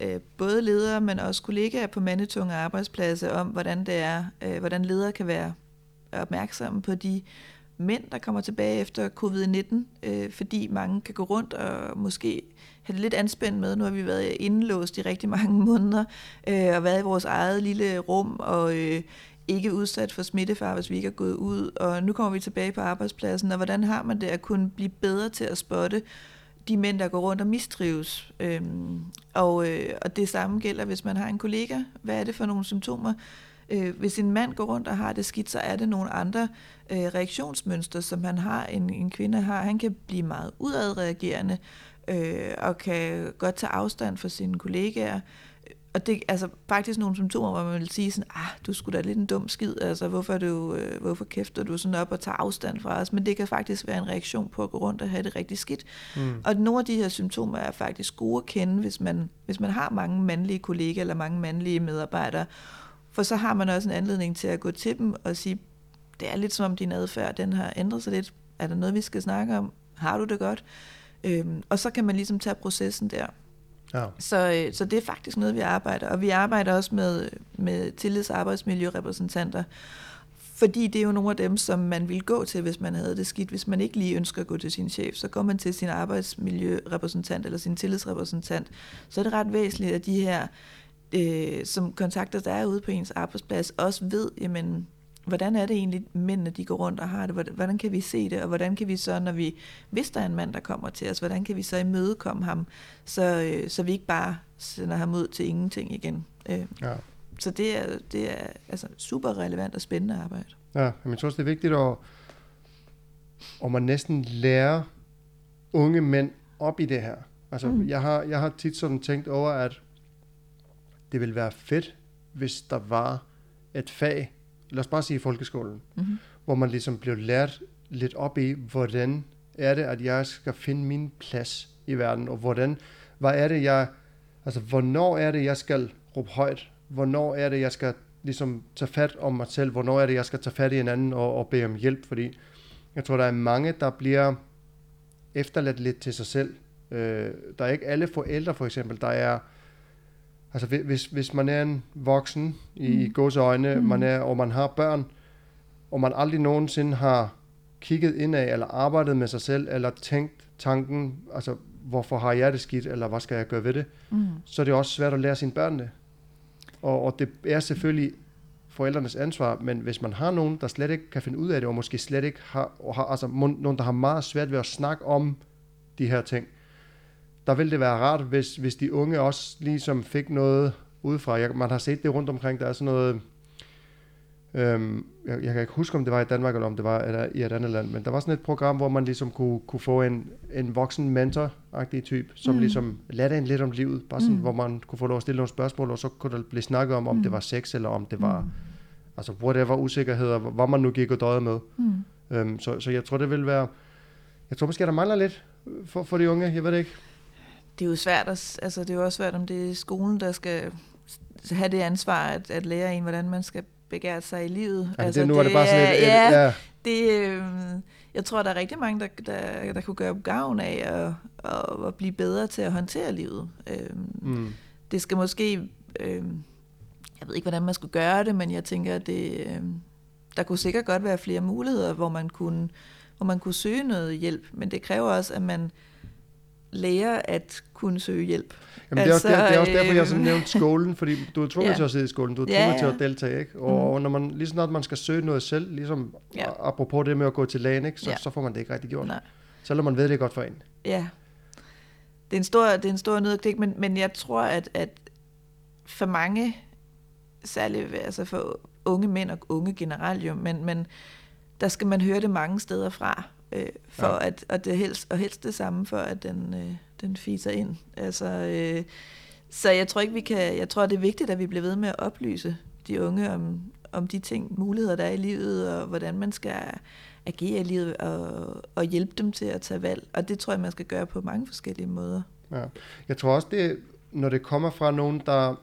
øh, både ledere, men også kollegaer på mandetunge arbejdspladser om, hvordan det er, øh, hvordan ledere kan være opmærksomme på de mænd, der kommer tilbage efter covid-19, øh, fordi mange kan gå rundt og måske have det lidt anspændt med. Nu har vi været indlåst i rigtig mange måneder øh, og været i vores eget lille rum og øh, ikke udsat for smittefar, hvis vi ikke er gået ud. Og nu kommer vi tilbage på arbejdspladsen, og hvordan har man det at kunne blive bedre til at spotte de mænd, der går rundt og mistrives. Øhm, og, øh, og det samme gælder, hvis man har en kollega. Hvad er det for nogle symptomer? Øh, hvis en mand går rundt og har det skidt, så er det nogle andre øh, reaktionsmønstre, som han har, en, en kvinde har. Han kan blive meget udadreagerende øh, og kan godt tage afstand fra sine kollegaer. Og det er altså faktisk nogle symptomer, hvor man vil sige sådan, ah, du skulle da lidt en dum skid, altså hvorfor, er du, øh, hvorfor kæfter du sådan op og tager afstand fra os? Men det kan faktisk være en reaktion på at gå rundt og have det rigtig skidt. Mm. Og nogle af de her symptomer er faktisk gode at kende, hvis man, hvis man har mange mandlige kollegaer eller mange mandlige medarbejdere. For så har man også en anledning til at gå til dem og sige, det er lidt som om din adfærd, den har ændret sig lidt. Er der noget, vi skal snakke om? Har du det godt? Øhm, og så kan man ligesom tage processen der. Ja. Så, øh, så det er faktisk noget, vi arbejder. Og vi arbejder også med, med tillids- og arbejdsmiljørepræsentanter, fordi det er jo nogle af dem, som man vil gå til, hvis man havde det skidt. Hvis man ikke lige ønsker at gå til sin chef, så går man til sin arbejdsmiljørepræsentant eller sin tillidsrepræsentant. Så er det ret væsentligt, at de her, øh, som kontakter, der er ude på ens arbejdsplads, også ved, jamen, hvordan er det egentlig, mændene de går rundt og har det? Hvordan- kan vi se det? Og hvordan kan vi så, når vi, hvis der er en mand, der kommer til os, hvordan kan vi så imødekomme ham, så, øh, så vi ikke bare sender ham ud til ingenting igen? Øh, Ja. så det er, det er altså super relevant og spændende arbejde. Ja, men jeg tror også, det er vigtigt at, at man næsten lærer unge mænd op i det her. Altså, mm. jeg, har, jeg har tit sådan tænkt over, at det ville være fedt, hvis der var et fag, lad os bare sige folkeskolen, Mm-hmm. hvor man ligesom blev lært lidt op i, hvordan er det, at jeg skal finde min plads i verden, og hvordan, hvad er det, jeg, altså, hvornår er det, jeg skal råbe højt, hvornår er det, jeg skal ligesom tage fat om mig selv, hvornår er det, jeg skal tage fat i en anden og, og bede om hjælp, fordi jeg tror, der er mange, der bliver efterladt lidt til sig selv. Øh, der er ikke alle forældre, for eksempel, der er, altså hvi- hvis, hvis man er en voksen i Mm. gåseøjne, Mm. man er, og man har børn, og man aldrig nogensinde har kigget indad, eller arbejdet med sig selv, eller tænkt tanken, altså hvorfor har jeg det skidt, eller hvad skal jeg gøre ved det, Mm. så er det også svært at lære sine børn det. Og, og det er selvfølgelig forældrenes ansvar, men hvis man har nogen, der slet ikke kan finde ud af det, og måske slet ikke har, og har altså nogen, der har meget svært ved at snakke om de her ting, der vil det være rart, hvis, hvis de unge også ligesom fik noget udefra. Jeg, man har set det rundt omkring, der er sådan noget Øhm, jeg, jeg kan ikke huske, om det var i Danmark, eller om det var eller i et andet land, men der var sådan et program, hvor man ligesom kunne, kunne få en, en voksen mentor-agtig type, som mm. ligesom lærte en lidt om livet, bare sådan, mm. hvor man kunne få lov at stille nogle spørgsmål, og så kunne der blive snakket om, om mm. det var sex, eller om det var, mm. altså whatever usikkerheder, hvad man nu gik og døde med. Mm. Øhm, så, så jeg tror, det vil være, jeg tror måske, der mangler lidt for, for de unge, jeg ved det ikke. Det er jo svært, at, altså det er jo også svært, om det er skolen, der skal have det ansvar at, at lære en, hvordan man skal begære sig i livet. Ja, altså, det, nu er det bare sådan et... Ja, ja. Det, øh, jeg tror, der er rigtig mange, der, der, der kunne gøre gavn af at, at, at blive bedre til at håndtere livet. Øh, mm. Det skal måske... Øh, jeg ved ikke, hvordan man skulle gøre det, men jeg tænker, at det, øh, der kunne sikkert godt være flere muligheder, hvor man kunne, hvor man kunne søge noget hjælp, men det kræver også, at man lærer at kunne søge hjælp. Jamen, det, er også, altså, det, er også derfor, jeg sådan øh, nævnte skolen, fordi du er tvunget ja. til at sidde i skolen, du er tvunget ja, ja. til at deltage, ikke? Og, mm. og når man, lige snart man skal søge noget selv, ligesom ja. apropos det med at gå til lægen, ikke? Så, ja. så får man det ikke rigtig gjort. Nej. Selvom man ved, det godt for en. Ja. Det er en stor, det er en stor nødklik, men, men jeg tror, at, at for mange, særligt altså for unge mænd og unge generelt jo, men, men der skal man høre det mange steder fra, øh, for ja. at, og det helst, og helst det samme, for at den, øh, den fiser ind. Altså, øh, så jeg tror ikke, vi kan, jeg tror, det er vigtigt, at vi bliver ved med at oplyse de unge om, om de ting, muligheder, der er i livet, og hvordan man skal agere i livet, og, og hjælpe dem til at tage valg. Og det tror jeg, man skal gøre på mange forskellige måder. Ja. Jeg tror også, det, når det kommer fra nogen, der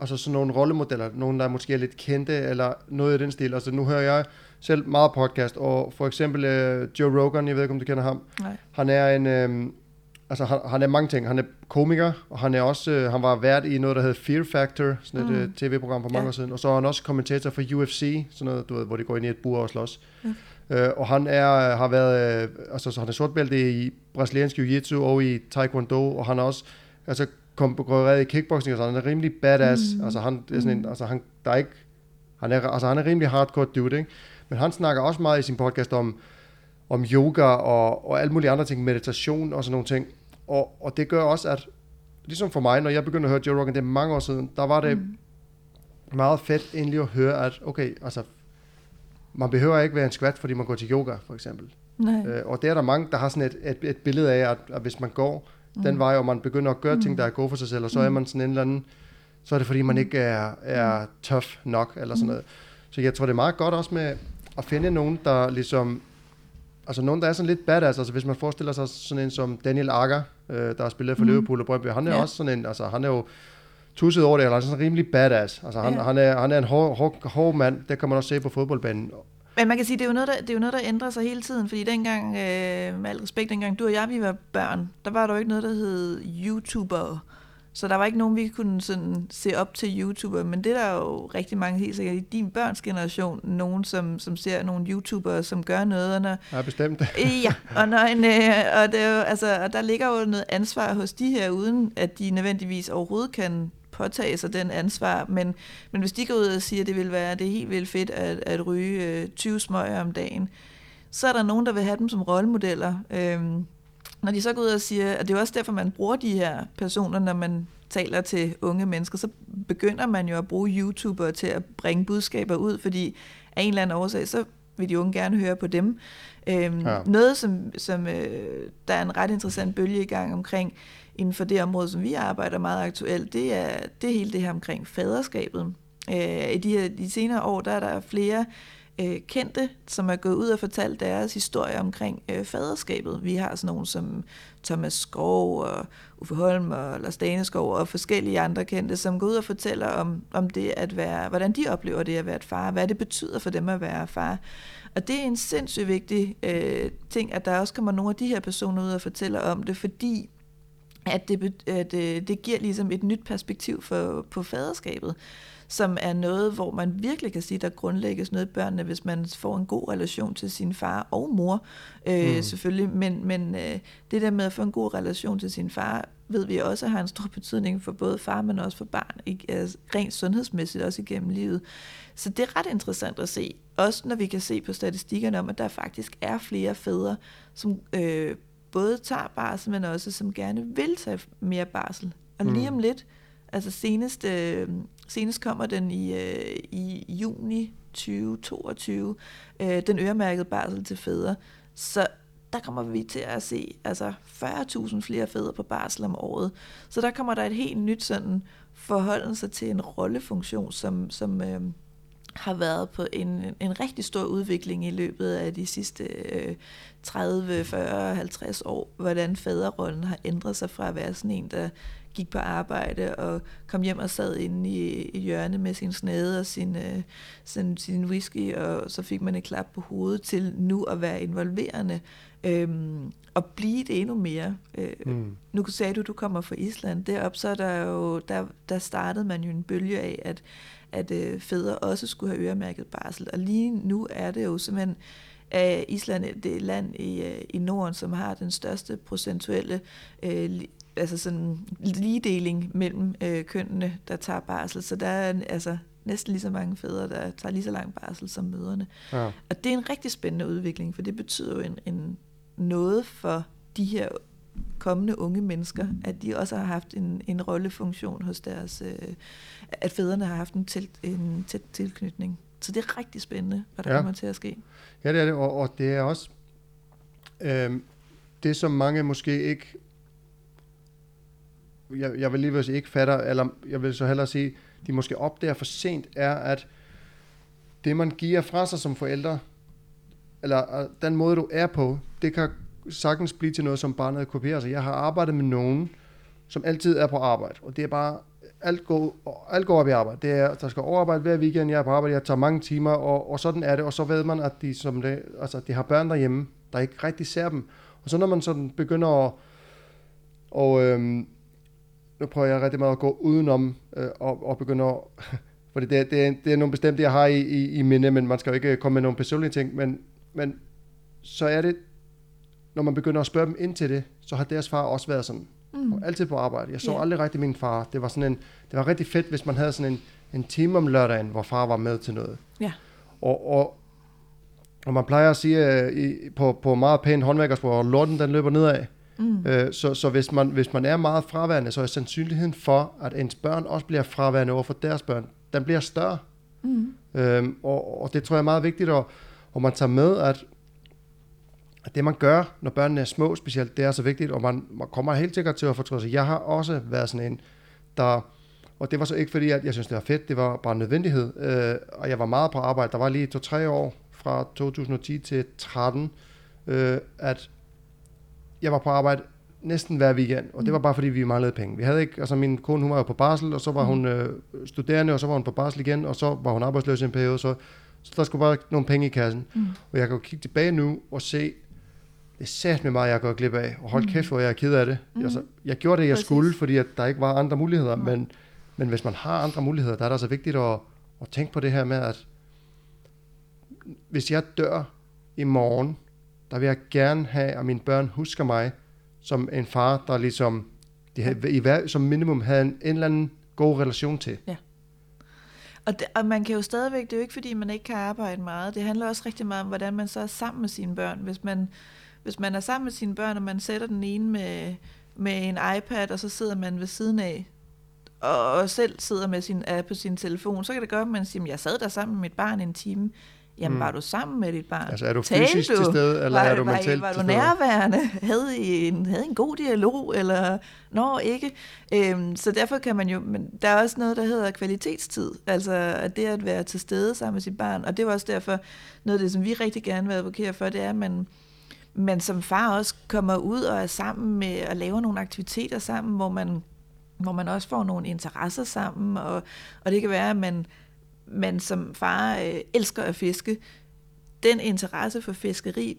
altså sådan nogle rollemodeller, nogen der måske er lidt kendte, eller noget i den stil. Altså nu hører jeg selv meget podcast, og for eksempel uh, Joe Rogan, jeg ved ikke, om du kender ham. Nej. Han er en, um, altså han, han er mange ting. Han er komiker, og han er også, uh, han var vært i noget, der hedder Fear Factor, sådan et mm. uh, tv-program for mange ja. år siden, og så er han også kommentator for UFC, sådan noget, du ved, hvor de går ind i et bur og slås. Mm. Uh, og han er, har været, uh, altså så han er sortbælte i brasiliansk jiu-jitsu og i taekwondo, og han er også, altså konkurreret i kickboxing, og så han er rimelig badass, mm. altså han er sådan en, altså han, der er ikke, han er, altså han er rimelig hardcore dude, ikke? Men han snakker også meget i sin podcast om, om yoga og, og alle mulige andre ting, meditation og sådan nogle ting. Og, og det gør også, at ligesom for mig, når jeg begyndte at høre Joe Rogan, det er mange år siden, der var det mm. meget fedt endelig at høre, at okay, altså, man behøver ikke være en skvat, fordi man går til yoga, for eksempel. Nej. Øh, og det er der mange, der har sådan et, et, et billede af, at, at hvis man går mm. den vej, og man begynder at gøre mm. ting, der er gode for sig selv, og så mm. er man sådan en eller anden, så er det fordi, man mm. ikke er, er tough nok, eller sådan mm. noget. Så jeg tror, det er meget godt også med at finde nogen, der ligesom altså nogen, der er sådan lidt badass, altså hvis man forestiller sig sådan en som Daniel Agger, øh, der har spillet for mm. Liverpool og Brøndby, han er ja. også sådan en, altså han er jo tusset over det, eller er sådan rimelig badass, altså han, ja. han, er, han er en hård, hård, hård mand, det kan man også se på fodboldbanen. Men man kan sige, det er jo noget, der, det er jo noget, der ændrer sig hele tiden, fordi dengang, øh, med al respekt, dengang du og jeg, vi var børn, der var der jo ikke noget, der hed YouTuber, så der var ikke nogen, vi kunne sådan se op til YouTuber, men det er der jo rigtig mange, helt sikkert i din børns generation, nogen, som, som ser nogle YouTubere, som gør noget. Og når, ja, bestemt. ja, og, når en, øh, og, det er jo, altså, og der ligger jo noget ansvar hos de her, uden at de nødvendigvis overhovedet kan påtage sig den ansvar, men, men hvis de går ud og siger, at det vil være det er helt vildt fedt at, at ryge øh, 20 smøger om dagen, så er der nogen, der vil have dem som rollemodeller. Øhm, når de så går ud og siger, at det er også derfor, man bruger de her personer, når man taler til unge mennesker, så begynder man jo at bruge YouTuber til at bringe budskaber ud, fordi af en eller anden årsag, så vil de unge gerne høre på dem. Øhm, ja. Noget, som, som øh, der er en ret interessant bølge i gang omkring inden for det område, som vi arbejder meget aktuelt, det er, det er hele det her omkring faderskabet. Øh, I de, her, de senere år, der er der flere øh, Øh, kendte, som er gået ud og fortalt deres historie omkring øh, faderskabet. Vi har sådan nogle som Thomas Skov og Uffe Holm og Lars Daneskov og forskellige andre kendte, som går ud og fortæller om, om det at være, hvordan de oplever det at være et far, hvad det betyder for dem at være far. Og det er en sindssygt vigtig øh, ting, at der også kommer nogle af de her personer ud og fortæller om det, fordi at det, at det, det giver ligesom et nyt perspektiv for, på faderskabet som er noget, hvor man virkelig kan sige, der grundlægges noget i børnene, hvis man får en god relation til sin far og mor, øh, mm. selvfølgelig. Men, men øh, det der med at få en god relation til sin far, ved vi også har en stor betydning for både far, men også for barn, ikke? Altså, rent sundhedsmæssigt også igennem livet. Så det er ret interessant at se, også når vi kan se på statistikkerne om, at der faktisk er flere fædre, som øh, både tager barsel, men også som gerne vil tage mere barsel. Og lige mm. om lidt, altså senest, øh, senest kommer den i, øh, i juni 2022, øh, den øremærkede barsel til fædre. Så der kommer vi til at se altså 40.000 flere fædre på barsel om året. Så der kommer der et helt nyt sådan forholden sig til en rollefunktion, som, som øh, har været på en, en rigtig stor udvikling i løbet af de sidste øh, 30, 40, 50 år, hvordan faderrollen har ændret sig fra at være sådan en, der gik på arbejde og kom hjem og sad inde i, i hjørnet med sin snade og sin, øh, sin, sin whisky, og så fik man et klap på hovedet til nu at være involverende øhm, og blive det endnu mere. Øh, mm. Nu sagde du, du kommer fra Island. Derop så er der jo, der, der startede man jo en bølge af, at, at øh, fædre også skulle have øremærket barsel. Og lige nu er det jo simpelthen, at Island er det land i, øh, i Norden, som har den største procentuelle øh, altså sådan ligedeling mellem øh, kønnene, der tager barsel. Så der er altså næsten lige så mange fædre, der tager lige så lang barsel som møderne. Ja. Og det er en rigtig spændende udvikling, for det betyder jo en, en noget for de her kommende unge mennesker, at de også har haft en, en rollefunktion hos deres, øh, at fædrene har haft en, til, en tæt tilknytning. Så det er rigtig spændende, hvad der ja. kommer til at ske. Ja, det er det, og, og det er også øh, det, som mange måske ikke, jeg, jeg vil lige vil sige ikke fatter, eller jeg vil så hellere sige, de måske opdager for sent, er, at det, man giver fra sig som forældre, eller øh, den måde, du er på, det kan sagtens blive til noget, som barnet kopierer sig. Jeg har arbejdet med nogen, som altid er på arbejde, og det er bare, alt går, alt går op i arbejde. Det er, der skal overarbejde hver weekend, jeg er på arbejde, jeg tager mange timer, og, og sådan er det, og så ved man, at de, som det, altså, de har børn derhjemme, der ikke rigtig ser dem. Og så når man sådan begynder at, og øhm, nu prøver jeg rigtig meget at gå udenom, øh, og, og begynder at, fordi det, det, er, det er nogle bestemte, jeg har i, i, i minde, men man skal jo ikke komme med nogle personlige ting, men, men så er det når man begynder at spørge dem ind til det, så har deres far også været sådan. Mm. Og altid på arbejde. Jeg så yeah. aldrig rigtig min far. Det var sådan en, det var rigtig fedt, hvis man havde sådan en, en time om lørdagen, hvor far var med til noget. Ja. Og, og, og man plejer at sige uh, i, på, på meget pænt håndværkersprog, at lorten den løber nedad. Mm. Uh, så så hvis, man, hvis man er meget fraværende, så er sandsynligheden for, at ens børn også bliver fraværende over for deres børn, den bliver større. Mm. Uh, og, og det tror jeg er meget vigtigt, at, at man tager med, at at det man gør, når børnene er små specielt, det er så vigtigt, og man, man kommer helt sikkert til at fortryde sig. Jeg har også været sådan en, der, og det var så ikke fordi, at jeg synes, det var fedt, det var bare en nødvendighed, øh, og jeg var meget på arbejde. Der var lige to-tre år fra 2010 til 13, øh, at jeg var på arbejde næsten hver weekend, og det var bare fordi, vi manglede penge. Vi havde ikke, altså min kone, hun var jo på barsel, og så var hun øh, studerende, og så var hun på barsel igen, og så var hun arbejdsløs i en periode, så, så der skulle bare nogle penge i kassen. Mm. Og jeg kan jo kigge tilbage nu og se, det er sat med meget, jeg går glip af. Og hold mm. kæft, hvor jeg er ked af det. Mm. Altså, jeg gjorde det, jeg Præcis. skulle, fordi at der ikke var andre muligheder. Mm. Men, men hvis man har andre muligheder, der er det altså vigtigt at, at tænke på det her med, at hvis jeg dør i morgen, der vil jeg gerne have, at mine børn husker mig som en far, der ligesom de havde, i, som minimum havde en, en eller anden god relation til. Ja. Og, det, og man kan jo stadigvæk, det er jo ikke fordi, man ikke kan arbejde meget. Det handler også rigtig meget om, hvordan man så er sammen med sine børn. Hvis man, hvis man er sammen med sine børn, og man sætter den ene med, med en iPad, og så sidder man ved siden af, og, og selv sidder med sin, er på sin telefon, så kan det godt, at man siger, jeg sad der sammen med mit barn en time. Jamen, mm. var du sammen med dit barn? Altså, er du Talte fysisk du? til stede, eller var, er du mentalt var, var, var du nærværende? Havde I en, havde en god dialog, eller nå, ikke? Øhm, så derfor kan man jo, men der er også noget, der hedder kvalitetstid, altså at det at være til stede sammen med sit barn, og det var også derfor, noget af det, som vi rigtig gerne vil advokere for, det er, at man, men som far også kommer ud og er sammen med og laver nogle aktiviteter sammen, hvor man, hvor man også får nogle interesser sammen, og, og det kan være, at man, man som far øh, elsker at fiske. Den interesse for fiskeri,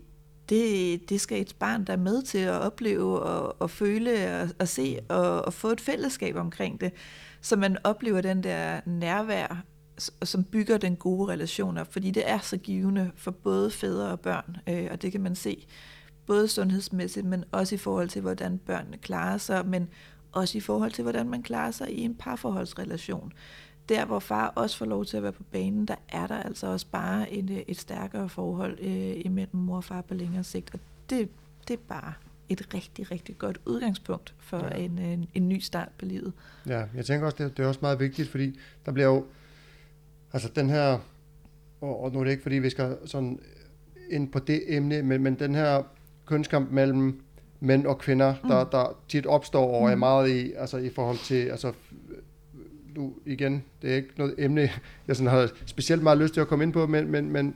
det, det skal et barn der er med til at opleve og, og føle og, og se og, og få et fællesskab omkring det, så man oplever den der nærvær, som bygger den gode relation op, fordi det er så givende for både fædre og børn, øh, og det kan man se både sundhedsmæssigt, men også i forhold til, hvordan børnene klarer sig, men også i forhold til, hvordan man klarer sig i en parforholdsrelation. Der, hvor far også får lov til at være på banen, der er der altså også bare et, øh, et stærkere forhold øh, imellem mor og far på længere sigt, og det, det er bare et rigtig, rigtig godt udgangspunkt for ja. en, en, en ny start på livet. Ja, jeg tænker også, det, det er også meget vigtigt, fordi der bliver jo, altså den her og, og nu er det ikke, fordi vi skal sådan ind på det emne, men, men den her kønskamp mellem mænd og kvinder, mm. der, der tit opstår og er mm. meget i, altså i forhold til, altså nu igen, det er ikke noget emne, jeg sådan har specielt meget lyst til at komme ind på, men, men, men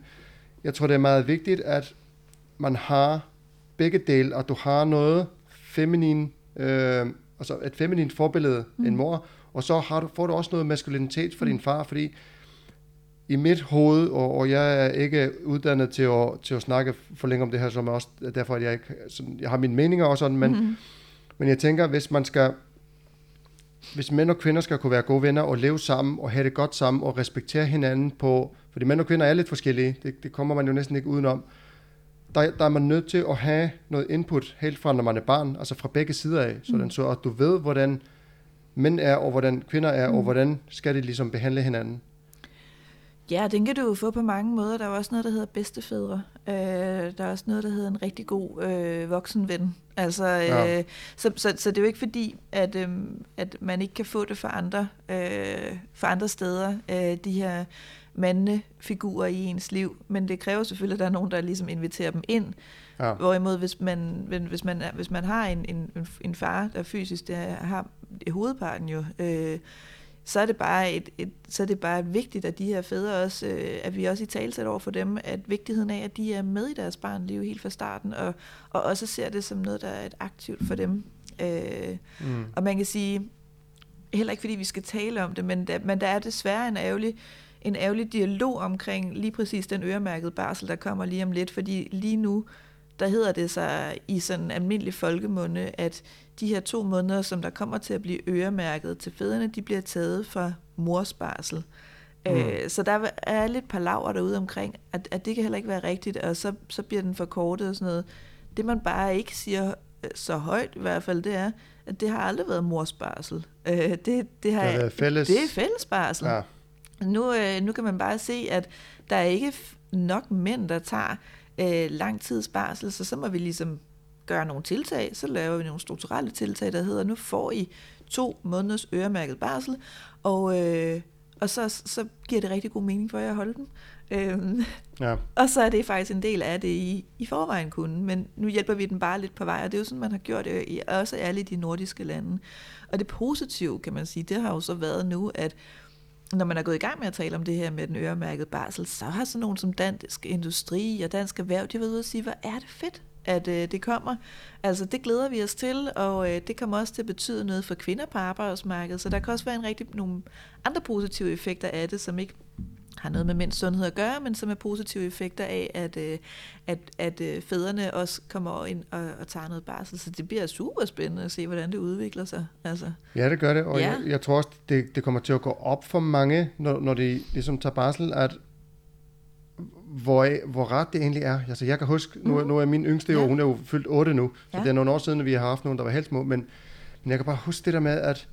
jeg tror, det er meget vigtigt, at man har begge dele, at du har noget feminin, øh, altså et feminin forbillede, mm. en mor, og så har du, får du også noget maskulinitet for mm. din far, fordi i mit hoved, og, og jeg er ikke uddannet til at, til at snakke for længe om det her, som er også derfor, at jeg ikke, sådan, jeg har mine meninger og sådan, men, mm. men jeg tænker, hvis man skal, hvis mænd og kvinder skal kunne være gode venner og leve sammen og have det godt sammen og respektere hinanden på, fordi mænd og kvinder er lidt forskellige, det, det kommer man jo næsten ikke udenom, der, der er man nødt til at have noget input helt fra, når man er barn, altså fra begge sider af, sådan mm. så at du ved, hvordan mænd er, og hvordan kvinder er, mm. og hvordan skal de ligesom behandle hinanden. Ja, den kan du jo få på mange måder. Der er også noget, der hedder bedstefædre. Øh, der er også noget, der hedder en rigtig god øh, voksenven. Altså, øh, ja. så, så, så det er jo ikke fordi, at, øh, at man ikke kan få det for andre, øh, for andre steder, øh, de her mandende figurer i ens liv. Men det kræver selvfølgelig, at der er nogen, der ligesom inviterer dem ind. Ja. Hvorimod, hvis man, hvis man, hvis man har en, en, en far, der fysisk det har hovedparten jo, øh, så er det bare et, et, så er det bare vigtigt, at de her fædre også, øh, at vi også i talsæt over for dem, at vigtigheden af, at de er med i deres barnliv helt fra starten, og, og også ser det som noget, der er et aktivt for dem. Øh, mm. Og man kan sige, heller ikke fordi vi skal tale om det, men der, men der er desværre en ærgerlig, en ærgerlig dialog omkring lige præcis den øremærkede barsel, der kommer lige om lidt, fordi lige nu, der hedder det sig i sådan almindelig folkemunde, at de her to måneder, som der kommer til at blive øremærket til fædrene, de bliver taget fra mors barsel. Mm. Øh, så der er lidt palaver derude omkring, at, at det kan heller ikke være rigtigt, og så, så bliver den forkortet og sådan noget. Det man bare ikke siger øh, så højt i hvert fald, det er, at det har aldrig været mors barsel. Øh, det, det, har, det, er fælles. det er fælles barsel. Ja. Nu, øh, nu kan man bare se, at der er ikke nok mænd, der tager øh, lang tids barsel, så så må vi ligesom gøre nogle tiltag, så laver vi nogle strukturelle tiltag, der hedder, nu får I to måneders øremærket barsel, og, øh, og så, så giver det rigtig god mening for jer at holde den. Øhm, ja. Og så er det faktisk en del af det i, i forvejen kun, men nu hjælper vi den bare lidt på vej, og det er jo sådan, man har gjort det i også alle de nordiske lande. Og det positive, kan man sige, det har jo så været nu, at når man er gået i gang med at tale om det her med den øremærkede barsel, så har sådan nogen som Dansk Industri og Dansk Erhverv, de har været ude og sige, hvor er det fedt, at øh, det kommer. Altså det glæder vi os til, og øh, det kommer også til at betyde noget for kvinder på arbejdsmarkedet, så der kan også være en rigtig, nogle andre positive effekter af det, som ikke har noget med mænds sundhed at gøre, men som er positive effekter af, at, øh, at, at øh, fædrene også kommer ind og, og tager noget barsel. Så det bliver super spændende at se, hvordan det udvikler sig. Altså. Ja, det gør det, og ja. jeg, jeg tror også, det, det kommer til at gå op for mange, når, når de ligesom tager barsel, at hvor, hvor ret det egentlig er. Altså, jeg kan huske, nu, mm. nu er min yngste jo, ja. hun er jo fyldt 8 nu, så ja. det er nogle år siden, vi har haft nogen, der var helt små, men, men jeg kan bare huske det der med, at,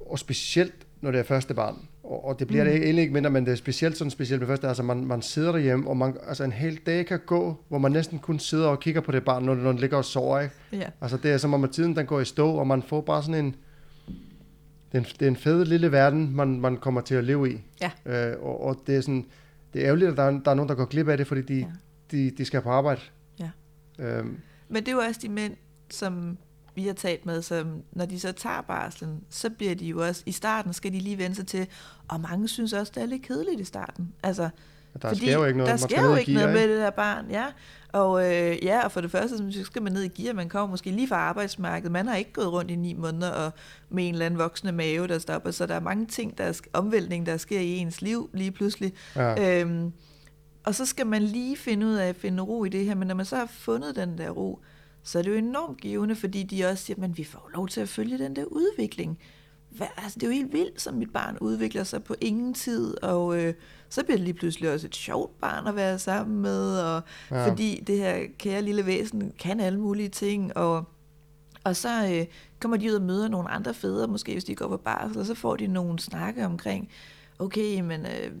og specielt når det er første barn, og, og det bliver mm. det egentlig ikke mindre, men det er specielt sådan specielt med første, altså man, man sidder derhjemme, og man, altså en hel dag kan gå, hvor man næsten kun sidder og kigger på det barn, når, når det ligger og sover, ikke? Ja. Altså det er som om, at tiden den går i stå, og man får bare sådan en, det er en, det er en fed lille verden, man, man kommer til at leve i. Ja. Øh, og, og det er sådan, det er ærgerligt, at der er, der er nogen, der går glip af det, fordi de, ja. de, de skal på arbejde. Ja. Øhm. Men det er jo også de mænd, som vi har talt med, som når de så tager barslen, så bliver de jo også, i starten skal de lige vende sig til, og mange synes også, det er lidt kedeligt i starten. Altså, der fordi sker jo ikke noget, der sker jo ikke gear, noget med det der barn, ja. Og øh, ja, og for det første, så skal man ned i gear, man kommer måske lige fra arbejdsmarkedet, man har ikke gået rundt i ni måneder og med en eller anden voksne mave, der stopper, så der er mange ting, der er omvæltning, der sker i ens liv lige pludselig. Ja. Øhm, og så skal man lige finde ud af at finde ro i det her, men når man så har fundet den der ro, så er det jo enormt givende, fordi de også siger, at vi får lov til at følge den der udvikling. Hvad, altså, det er jo helt vildt, som mit barn udvikler sig på ingen tid, og øh, så bliver det lige pludselig også et sjovt barn at være sammen med, og ja. fordi det her kære lille væsen kan alle mulige ting, og, og så øh, kommer de ud og møder nogle andre fædre, måske hvis de går på barsel, og så får de nogle snakke omkring, okay, men øh,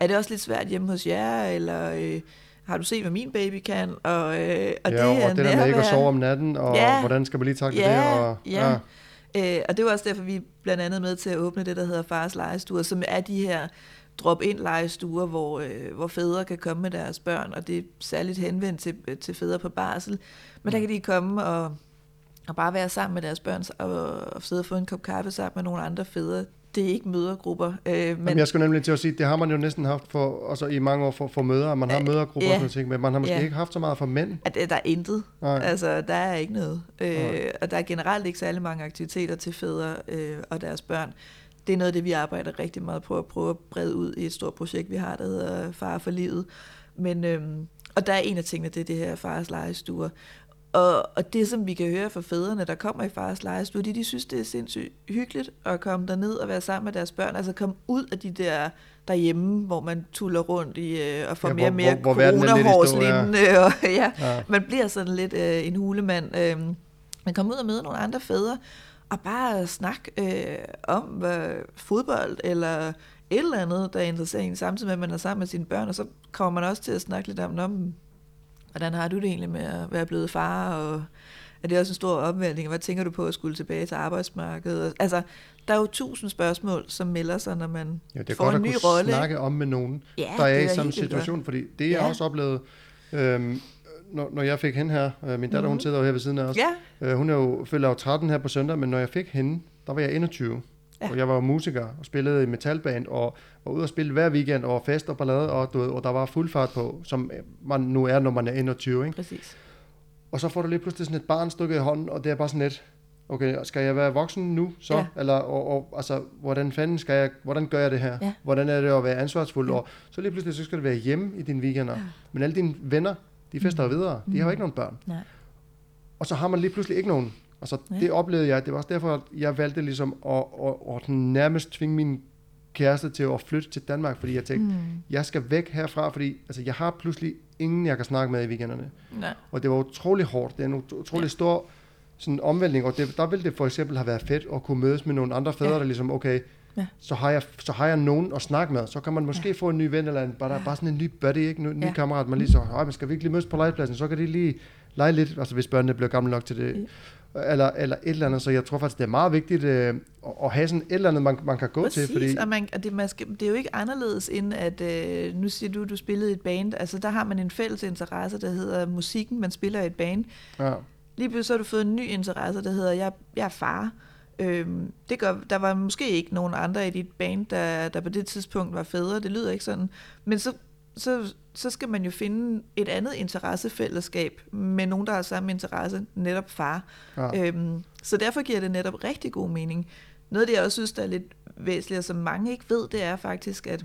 er det også lidt svært hjemme hos jer, eller... Øh, har du set, hvad min baby kan? Og, øh, og ja, det, og det der med ikke at sove om natten, og ja, hvordan skal man lige takle ja, det? Og, ja. ja. Øh, og det var også derfor, vi blandt andet med til at åbne det, der hedder Fars Lejestue, som er de her drop-ind legestuer, hvor, øh, hvor fædre kan komme med deres børn, og det er særligt henvendt til, til fædre på barsel. Men der kan de komme og, og bare være sammen med deres børn og, og sidde og få en kop kaffe sammen med nogle andre fædre det er ikke mødergrupper. Øh, men Jamen, jeg skulle nemlig til at sige, det har man jo næsten haft for, altså i mange år for, for møder, man har øh, mødergrupper ja, og sådan ting, men man har måske ja. ikke haft så meget for mænd. At, der er intet. Nej. Altså, der er ikke noget. Øh, og der er generelt ikke særlig mange aktiviteter til fædre øh, og deres børn. Det er noget af det, vi arbejder rigtig meget på at prøve at brede ud i et stort projekt, vi har, der hedder Far for livet. Men, øh, og der er en af tingene, det er det her fars legestuer. Og, og det, som vi kan høre fra fædrene, der kommer i fars lejestue, de, de synes, det er sindssygt hyggeligt at komme derned og være sammen med deres børn. Altså komme ud af de der derhjemme, hvor man tuller rundt i øh, og får ja, mere og mere coronahårslignende. Ja. Og, ja, ja. Man bliver sådan lidt øh, en hulemand. Øh, man kommer ud og møder nogle andre fædre, og bare snakke øh, om øh, fodbold, eller et eller andet, der interesserer en, samtidig med, at man er sammen med sine børn, og så kommer man også til at snakke lidt om, om Hvordan har du det egentlig med at være blevet far, og er det også en stor opvæltning? Hvad tænker du på at skulle tilbage til arbejdsmarkedet? Altså, der er jo tusind spørgsmål, som melder sig, når man ja, det er får godt en ny rolle. snakke om med nogen, ja, der er i samme situation, godt. fordi det jeg ja. også oplevet, øhm, når, når jeg fik hende her, øh, min datter mm-hmm. hun mhm. sidder jo her ved siden af os, ja. øh, hun er jo, følger jo 13 her på søndag, men når jeg fik hende, der var jeg 21. Ja. Og jeg var musiker og spillede i metalband og var ude og spille hver weekend og fest og ballade, og, du ved, og der var fuld fart på, som man nu er, når man er 21. Ikke? Præcis. Og så får du lige pludselig sådan et barn stukket i hånden, og det er bare sådan lidt, okay, skal jeg være voksen nu så? Ja. Eller, og, og, altså, hvordan fanden skal jeg, hvordan gør jeg det her? Ja. Hvordan er det at være ansvarsfuld? Ja. Og så lige pludselig, så skal du være hjemme i dine weekender. Ja. Men alle dine venner, de fester mm. videre. De har jo mm. ikke nogen børn. Nej. Og så har man lige pludselig ikke nogen Altså, ja. det oplevede jeg. Det var også derfor, at jeg valgte ligesom at, at, at nærmest tvinge min kæreste til at flytte til Danmark, fordi jeg tænkte, mm. jeg skal væk herfra, fordi altså, jeg har pludselig ingen, jeg kan snakke med i weekenderne. Nej. Og det var utrolig hårdt. Det er en utrolig ja. stor sådan omvæltning, og det, der ville det for eksempel have været fedt at kunne mødes med nogle andre fædre, ja. der ligesom, okay, ja. så, har jeg, så har jeg nogen at snakke med, så kan man måske ja. få en ny ven, eller en, bare, bare sådan en ny buddy, ikke? en ny ja. kammerat, man lige så, man skal virkelig mødes på legepladsen, så kan de lige lege lidt, altså hvis børnene bliver gamle nok til det eller, eller et eller andet. Så jeg tror faktisk, det er meget vigtigt øh, at have sådan et eller andet, man, man kan gå Præcis, til. Fordi... og, man, og det, man skal, det er jo ikke anderledes end, at øh, nu siger du, du spillede et band. Altså der har man en fælles interesse, der hedder musikken. Man spiller et band. Ja. Lige pludselig så har du fået en ny interesse, der hedder, jeg, jeg er far. Øhm, det gør, der var måske ikke nogen andre i dit band, der, der på det tidspunkt var fædre. Det lyder ikke sådan. Men så, så så skal man jo finde et andet interessefællesskab med nogen, der har samme interesse, netop far. Ja. Øhm, så derfor giver det netop rigtig god mening. Noget af det, jeg også synes, der er lidt væsentligt, og som mange ikke ved, det er faktisk, at,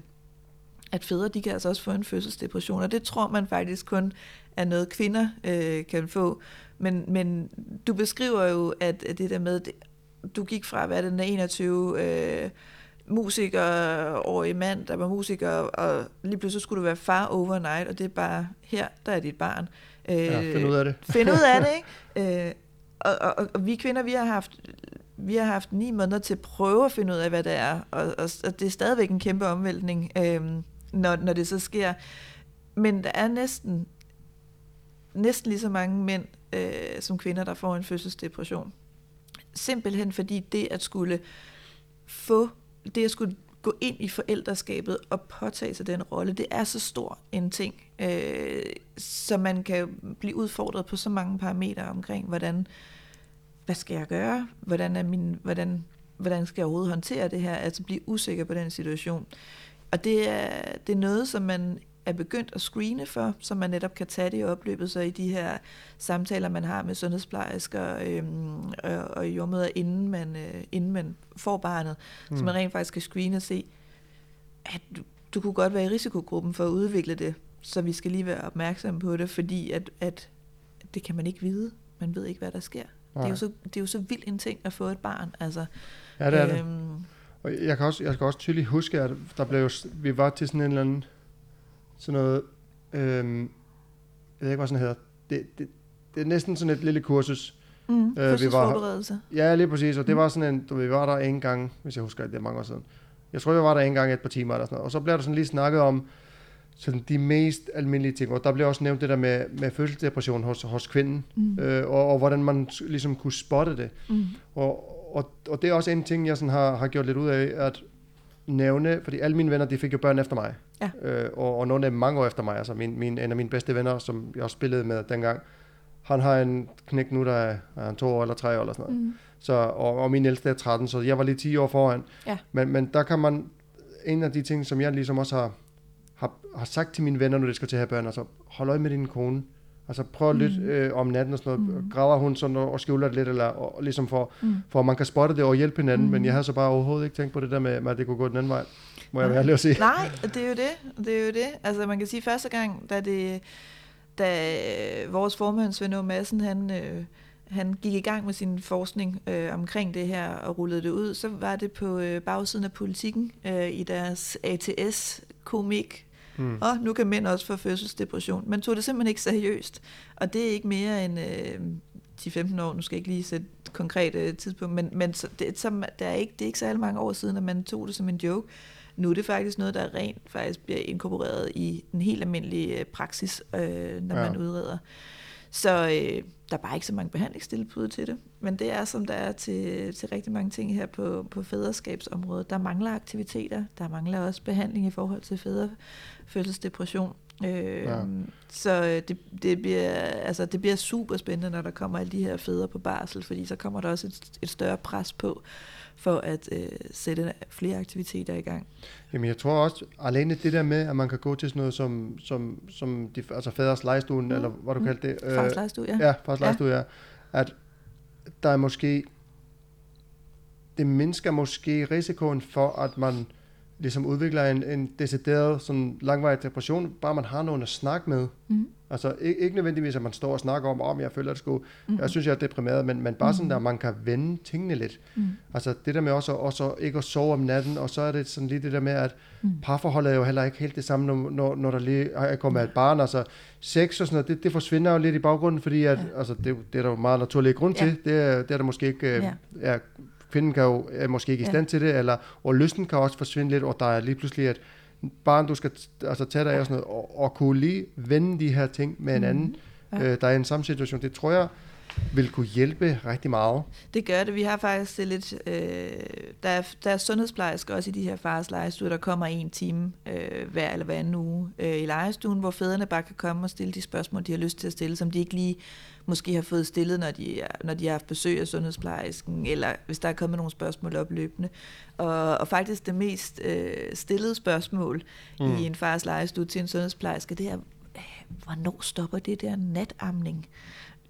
at fædre, de kan altså også få en fødselsdepression, og det tror man faktisk kun er noget, kvinder øh, kan få. Men, men du beskriver jo, at, det der med, du gik fra at være den 21... Øh, musiker-årig mand, der var musiker, og lige pludselig skulle du være far overnight, og det er bare, her, der er dit barn. Øh, ja, find ud af det. find ud af det, ikke? Øh, og, og, og vi kvinder, vi har haft vi har haft ni måneder til at prøve at finde ud af, hvad det er, og, og, og det er stadigvæk en kæmpe omvæltning, øh, når, når det så sker. Men der er næsten, næsten lige så mange mænd øh, som kvinder, der får en fødselsdepression. Simpelthen fordi det at skulle få det at skulle gå ind i forældreskabet og påtage sig den rolle, det er så stor en ting, øh, så man kan blive udfordret på så mange parametre omkring, hvordan, hvad skal jeg gøre, hvordan, er min, hvordan, hvordan skal jeg overhovedet håndtere det her, altså blive usikker på den situation. Og det er, det er noget, som man er begyndt at screene for, så man netop kan tage det i opløbet, så i de her samtaler, man har med sundhedsplejersker øhm, og, og jordmøder, inden man, øh, inden man får barnet, mm. så man rent faktisk kan screene og se, at du, du kunne godt være i risikogruppen for at udvikle det, så vi skal lige være opmærksomme på det, fordi at, at det kan man ikke vide. Man ved ikke, hvad der sker. Det er, jo så, det er jo så vild en ting at få et barn. Altså, ja, det er øhm, det. Og jeg kan også, jeg kan også tydeligt huske, at der blev, vi var til sådan en eller anden sådan noget, øhm, jeg ved ikke, hvad sådan hedder, det, det, det er næsten sådan et lille kursus. Mm, øh, vi var, Ja, lige præcis, og det mm. var sådan en, du ved, vi var der en gang, hvis jeg husker, det er mange år siden. Jeg tror, vi var der en gang et par timer eller sådan noget. Og så blev der sådan lige snakket om sådan de mest almindelige ting. Og der blev også nævnt det der med, med fødselsdepression hos, hos kvinden, mm. øh, og, og hvordan man ligesom kunne spotte det. Mm. Og, og, og det er også en ting, jeg sådan har, har gjort lidt ud af, at nævne, fordi alle mine venner, de fik jo børn efter mig. Ja. Øh, og, og nogle af dem mange år efter mig. Altså min, min, en af mine bedste venner, som jeg også spillede med dengang, han har en knæk nu, der er, er to år eller tre år eller sådan noget. Mm. Så, og, og min ældste er 13, så jeg var lige 10 år foran. Ja. Men, men der kan man, en af de ting, som jeg ligesom også har, har, har sagt til mine venner, når de skal til at have børn, altså hold øje med din kone. Altså prøv at lytte Mm. øh, om natten og sådan noget. Mm. Graver hun sådan og, og skjuler det lidt, eller og, og ligesom for, Mm. for at man kan spotte det og hjælpe hinanden. Mm. Men jeg havde så bare overhovedet ikke tænkt på det der med, med at det kunne gå den anden vej. Må jeg være ærlig at sige. Nej, det er jo det. Det er jo det. Altså man kan sige, første gang, da det, da øh, vores formand Svend Aage Madsen, han, øh, han gik i gang med sin forskning øh, omkring det her og rullede det ud, så var det på øh, bagsiden af politikken øh, i deres ATS-komik. Mm. Og nu kan mænd også få fødselsdepression. Man tog det simpelthen ikke seriøst. Og det er ikke mere end øh, 10-15 år, nu skal jeg ikke lige sætte et konkret øh, tidspunkt, men, men så, det, som, der er ikke, det er ikke særlig mange år siden, at man tog det som en joke. Nu er det faktisk noget, der rent faktisk bliver inkorporeret i en helt almindelig øh, praksis, øh, når ja. man udreder. Så øh, der er bare ikke så mange behandlingstilbud til det. Men det er, som der er til, til rigtig mange ting her på, på fædreskabsområdet. Der mangler aktiviteter. Der mangler også behandling i forhold til fædrefødselsdepression. Øh, Ja. ja. Så øh, det, det, bliver, altså, det bliver super spændende, når der kommer alle de her fædre på barsel, fordi så kommer der også et, et større pres på for at øh, sætte flere aktiviteter i gang. Jamen jeg tror også, alene det der med, at man kan gå til sådan noget som, som, som de, altså faders lejestuen, mm. eller hvad du Mm. kaldte det. øh, Fars lejestue, ja. Ja, fars lejestue, ja. At der er måske, det mindsker måske risikoen for, at man ligesom udvikler en, en decideret sådan langvarig depression, bare man har nogen at snakke med. Mm. Altså ikke, ikke nødvendigvis, at man står og snakker om, om jeg føler, at det skulle, Mm. jeg synes, jeg er deprimeret, men, men bare sådan, Mhm. at man kan vende tingene lidt. Mm. Altså det der med også, også ikke at sove om natten, og så er det sådan lige det der med, at Mm. parforholdet er jo heller ikke helt det samme, når, når, når der lige er kommet et barn. Altså sex og sådan noget, det, det forsvinder jo lidt i baggrunden, fordi at, Ja. altså, det, det er der jo meget naturlig grund Ja. til. Det er, det er der måske ikke, øh, Ja. ja. kvinden kan jo, er måske ikke i Ja. stand til det, eller, og lysten kan også forsvinde lidt, og der er lige pludselig et barn, du skal altså, tage dig af og sådan noget, og, og kunne lige vende de her ting med en anden, Mm. Ja. øh, der er i en samme situation. Det tror jeg vil kunne hjælpe rigtig meget. Det gør det. Vi har faktisk det lidt... Øh, der, er, der er sundhedsplejersker også i de her fars legestuer, der kommer en time øh, hver eller hver anden uge øh, i legestuen, hvor fædrene bare kan komme og stille de spørgsmål, de har lyst til at stille, som de ikke lige måske har fået stillet, når de, er- når de har haft besøg af sundhedsplejersken, eller hvis der er kommet nogle spørgsmål op løbende. Og, og faktisk det mest øh, stillede spørgsmål mm. I en fars legestue til en sundhedsplejerske, det er, øh, hvornår stopper det der natamning?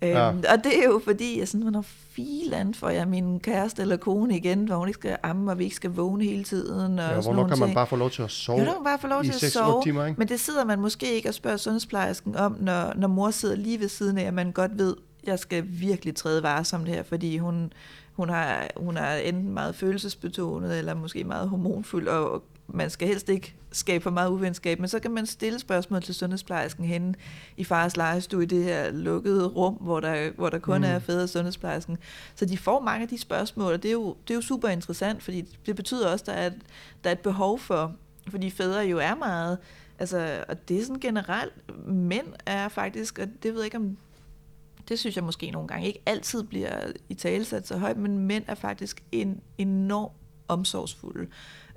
Ja. Øhm, og det er jo fordi, jeg sådan, hvornår filan får jeg min kæreste eller kone igen, hvor hun ikke skal amme, og vi ikke skal vågne hele tiden. Og Ja, hvornår kan man ting. bare få lov til at sove Jo, kan man bare få lov til at 6-8 sove. timer, ikke? Men det sidder man måske ikke og spørger sundhedsplejersken om, når, når mor sidder lige ved siden af, at man godt ved, jeg skal virkelig træde varsomt her, fordi hun, hun, har, hun er enten meget følelsesbetonet, eller måske meget hormonfuld, og man skal helst ikke skabe for meget uvenskab, men så kan man stille spørgsmål til sundhedsplejersken henne i fars legestue i det her lukkede rum, hvor der, hvor der kun Mm. er fædre og sundhedsplejersken. Så de får mange af de spørgsmål, og det er jo, det er jo super interessant, fordi det betyder også, at der er, et- der er et behov for, fordi fædre jo er meget, altså, og det er sådan generelt, mænd er faktisk, og det ved jeg ikke om, det synes jeg måske nogle gange ikke altid bliver i talesat så højt, men mænd er faktisk en enorm omsorgsfulde.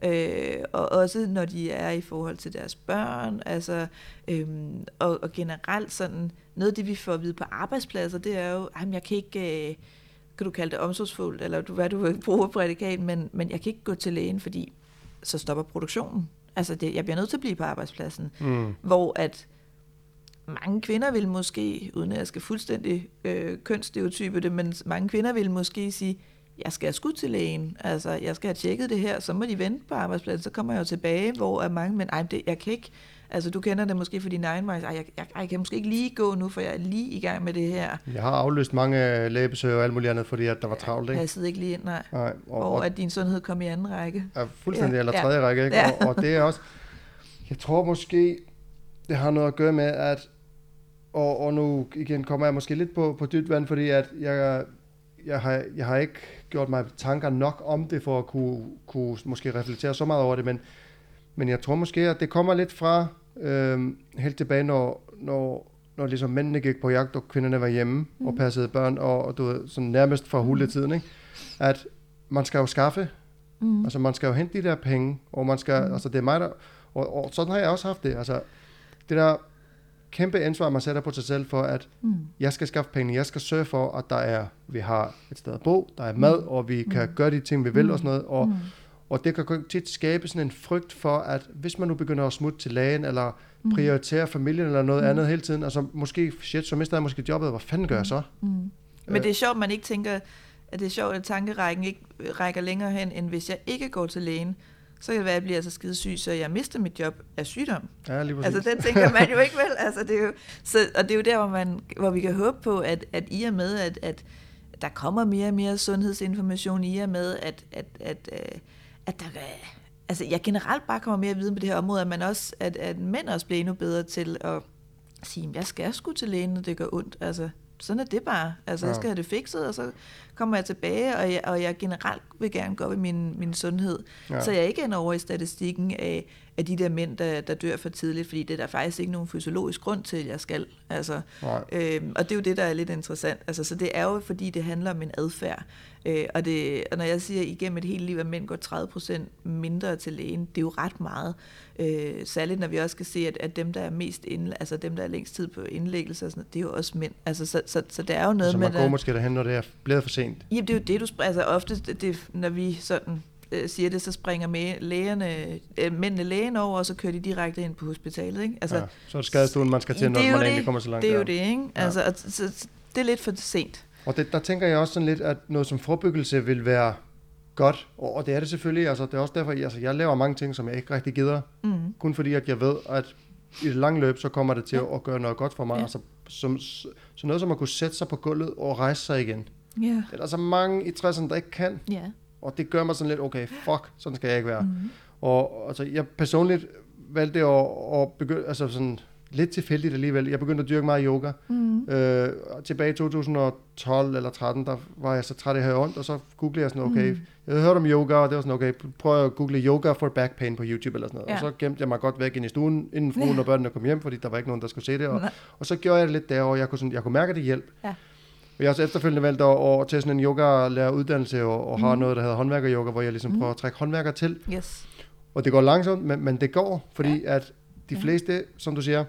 Øh, og også når de er i forhold til deres børn, altså, øhm, og, og generelt sådan, noget af det vi får at vide på arbejdspladser, det er jo, at jeg kan ikke, øh, kan du kalde det omsorgsfuldt, eller hvad du vil bruge prædikat, men, men jeg kan ikke gå til lægen, fordi så stopper produktionen. Altså, det, jeg bliver nødt til at blive på arbejdspladsen. Mm. Hvor at mange kvinder vil måske, uden at jeg skal fuldstændig øh, kønsstereotype det, men mange kvinder vil måske sige, jeg skal have skud til lægen, altså jeg skal have tjekket det her, så må de vente på arbejdspladsen, så kommer jeg jo tilbage, hvor er mange, men ej, det, jeg kan ikke, altså du kender det måske for din egen vej, ej, jeg, jeg, jeg kan måske ikke lige gå nu, for jeg er lige i gang med det her. Jeg har aflyst mange lægebesøg og alt muligt andet, fordi at der var travlt, ikke? Passede ikke lige ind, nej. Nej, og, Hvor og, at din sundhed kom i anden række. er fuldstændig, Ja, eller ja. tredje række, ikke? Ja. Og, og det er også, jeg tror måske, det har noget at gøre med, at, og, og nu igen kommer jeg måske lidt på, på dybt vand, fordi at jeg, jeg, har, jeg har ikke gjort mig tanker nok om det, for at kunne, kunne måske reflektere så meget over det, men, men jeg tror måske, at det kommer lidt fra øhm, helt tilbage, når, når, når ligesom mændene gik på jagt, og kvinderne var hjemme mm. og passede børn, og, og du ved, sådan nærmest fra huletiden, ikke? at man skal jo skaffe Mm. Altså man skal jo hente de der penge, og man skal, mm. altså det er mig der, og, og sådan har jeg også haft det. Altså det der kæmpe ansvar, man sætter på sig selv for, at mm. jeg skal skaffe penge, jeg skal sørge for, at der er, vi har et sted at bo, der er mad, mm. og vi kan mm. gøre de ting, vi vil mm. og sådan noget. Og, mm. og det kan tit skabe sådan en frygt for, at hvis man nu begynder at smutte til lægen, eller mm. prioritere familien eller noget mm. andet hele tiden, altså måske, shit, så mister jeg måske jobbet, hvad fanden gør jeg så? Mm. Men det er øh. sjovt, man ikke tænker, at det er sjovt, at tankerækken ikke rækker længere hen, end hvis jeg ikke går til lægen, så kan det være, at jeg bliver så skide syg, så jeg mister mit job af sygdom. Ja, lige præcis. Altså, den tænker man jo ikke vel. Altså, det er jo, så, og det er jo der, hvor, man, hvor vi kan håbe på, at, at i og med, at, at der kommer mere og mere sundhedsinformation, i og med, at, at, at, at, øh, at der altså, jeg generelt bare kommer mere viden på det her område, at, man også, at, at mænd også bliver endnu bedre til at sige, jeg skal sgu til lægen, når det gør ondt. Altså, sådan er det bare. Altså, ja. jeg skal have det fikset, og så kommer jeg tilbage, og jeg, og jeg generelt vil gerne gå op i min, min sundhed. Ja. Så jeg ikke ender over i statistikken af, af de der mænd, der, der dør for tidligt, fordi det er der faktisk ikke nogen fysiologisk grund til, at jeg skal. Altså, øhm, og det er jo det, der er lidt interessant. Altså, så det er jo, fordi det handler om en adfærd. Øh, og, det, og når jeg siger igennem et helt liv, at mænd går 30% mindre til lægen, det er jo ret meget. Øh, særligt når vi også kan se, at, at dem, der er mest inde, altså dem, der er længst tid på indlæggelse, og sådan det er jo også mænd. Altså, så, så, så det er jo noget så med... Så man går måske derhen, når det er blevet for sent? Jamen, det er jo det, du... Altså ofte, det, når vi sådan øh, siger det, så springer med lægerne, øh, mændene lægen over, og så kører de direkte ind på hospitalet. Ikke? Altså, ja, så er det skadestuen, man skal til, når man egentlig kommer så langt Det er jo det, ikke? Altså, ja. Altså, så, så, det er lidt for sent. Og det, der tænker jeg også sådan lidt, at noget som forebyggelse vil være godt, og det er det selvfølgelig. Altså, det er også derfor, altså, jeg laver mange ting, som jeg ikke rigtig gider. Mm. Kun fordi, at jeg ved, at i det lange løb, så kommer det til ja. at gøre noget godt for mig. Ja. Altså, som, så noget som at kunne sætte sig på gulvet og rejse sig igen. Ja. Det er der så mange i 60'erne, der ikke kan. Ja. Og det gør mig sådan lidt, okay, fuck, sådan skal jeg ikke være. Mm. Og altså, jeg personligt valgte at, at begynde, altså sådan, lidt tilfældigt alligevel. Jeg begyndte at dyrke meget yoga. Mm. Øh, tilbage i 2012 eller 13, der var jeg så træt af at ondt, og så googlede jeg sådan, okay, mm. jeg havde hørt om yoga, og det var sådan, okay, prøv at google yoga for back pain på YouTube eller sådan noget. Ja. Og så gemte jeg mig godt væk ind i stuen, inden fruen og børnene kom hjem, fordi der var ikke nogen, der skulle se det. Og, og så gjorde jeg det lidt der, og jeg kunne, sådan, jeg kunne mærke, at det hjælp. Ja. Jeg har også efterfølgende valgt at, at tage sådan en yoga uddannelse og, og mm. har noget, der hedder håndværker-yoga, hvor jeg ligesom mm. prøver at trække håndværker til. Yes. Og det går langsomt, men, men det går, fordi ja. at de fleste, som du siger,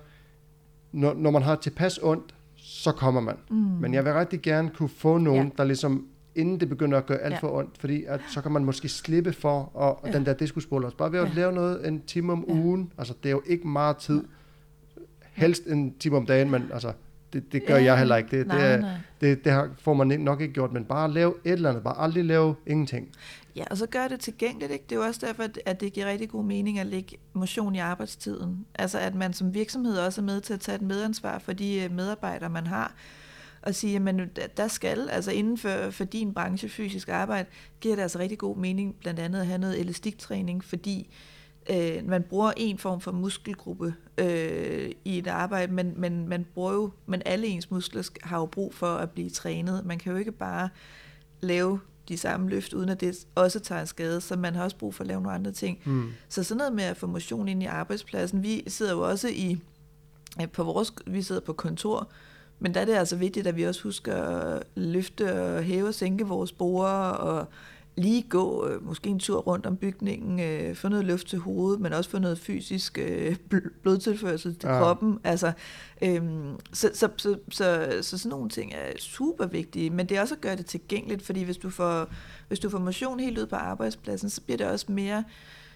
når, når man har tilpas ondt, så kommer man. Mm. Men jeg vil rigtig gerne kunne få nogen, ja. der ligesom, inden det begynder at gøre alt ja. for ondt, fordi at, så kan man måske slippe for og, ja. den der diskusbold også. Bare ved at ja. lave noget en time om ja. ugen, altså det er jo ikke meget tid, helst en time om dagen, men altså, det, det gør ja. jeg heller ikke. Det, nej, det, nej. det, det får man nok ikke gjort, men bare lave et eller andet, bare aldrig lave ingenting. Ja, og så gør det tilgængeligt. Ikke? Det er jo også derfor, at det giver rigtig god mening at lægge motion i arbejdstiden. Altså at man som virksomhed også er med til at tage et medansvar for de øh, medarbejdere, man har og sige, at der skal, altså inden for, for din branche fysisk arbejde, giver det altså rigtig god mening blandt andet at have noget elastiktræning, fordi øh, man bruger en form for muskelgruppe øh, i et arbejde, men, men man bruger jo, men alle ens muskler har jo brug for at blive trænet. Man kan jo ikke bare lave de samme løft, uden at det også tager en skade, så man har også brug for at lave nogle andre ting. Mm. Så sådan noget med at få motion ind i arbejdspladsen, vi sidder jo også i, på vores, vi sidder på kontor, men der er det altså vigtigt, at vi også husker at løfte og hæve og sænke vores borde, og lige gå øh, måske en tur rundt om bygningen, øh, få noget luft til hovedet, men også få noget fysisk øh, blodtilførsel til ja. kroppen. Altså, øhm, så, så, så, så, så sådan nogle ting er super vigtige, men det er også at gøre det tilgængeligt, fordi hvis du får, hvis du får motion helt ud på arbejdspladsen, så bliver det også mere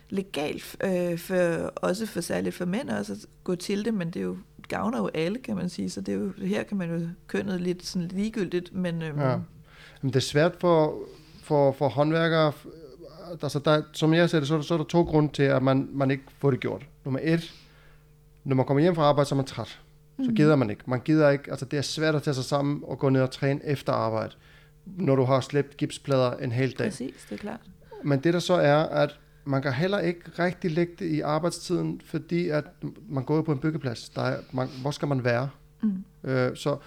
legalt, øh, for, også for særligt for mænd også at gå til det, men det er jo gavner jo alle, kan man sige, så det er jo, her kan man jo kønnet lidt sådan ligegyldigt, men... Øhm, ja. Men det er svært for, for, for håndværkere, altså der, som jeg ser det, så, så er der to grunde til, at man, man ikke får det gjort. Nummer et, når man kommer hjem fra arbejde, så er man træt. Så mm. gider man ikke. Man gider ikke, altså det er svært at tage sig sammen og gå ned og træne efter arbejde, når du har slæbt gipsplader en hel dag. Præcis, det er klart. Men det der så er, at man kan heller ikke rigtig lægge det i arbejdstiden, fordi at man går på en byggeplads. Der er, man, hvor skal man være? Mm. Øh, så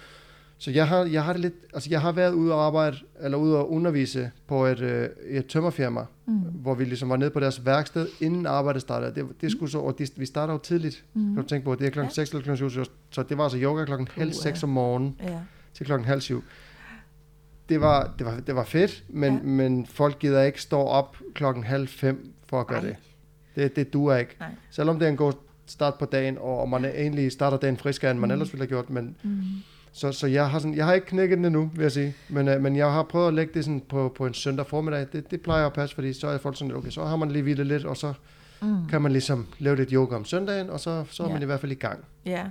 så jeg har, jeg har det lidt, altså jeg har været ude og arbejde, eller ude og undervise på et, øh, et tømmerfirma, mm. hvor vi ligesom var nede på deres værksted, inden arbejdet startede. Det, det skulle så, og de, vi starter jo tidligt, mm. kan du tænke på, det er klokken ja. 6 eller klokken 7, så det var altså yoga klokken halv 6 om morgenen ja. til klokken halv 7. det var, det var, det var fedt, men, Ja. men folk gider ikke stå op klokken halv fem for at gøre Ej. det. det. Det duer ikke. Nej. Selvom det er en god start på dagen, og, og man egentlig starter dagen friskere, end man Mm. ellers ville have gjort. Men, Mm. Så, så jeg, har sådan, jeg har ikke knækket den endnu, vil jeg sige. Men, øh, men jeg har prøvet at lægge det sådan på, på en søndag formiddag. Det, det plejer at passe, fordi så er folk sådan, okay, så har man lige hvilet lidt, og så Mm. kan man ligesom lave lidt yoga om søndagen, og så, så er Ja. man i hvert fald i gang. Ja,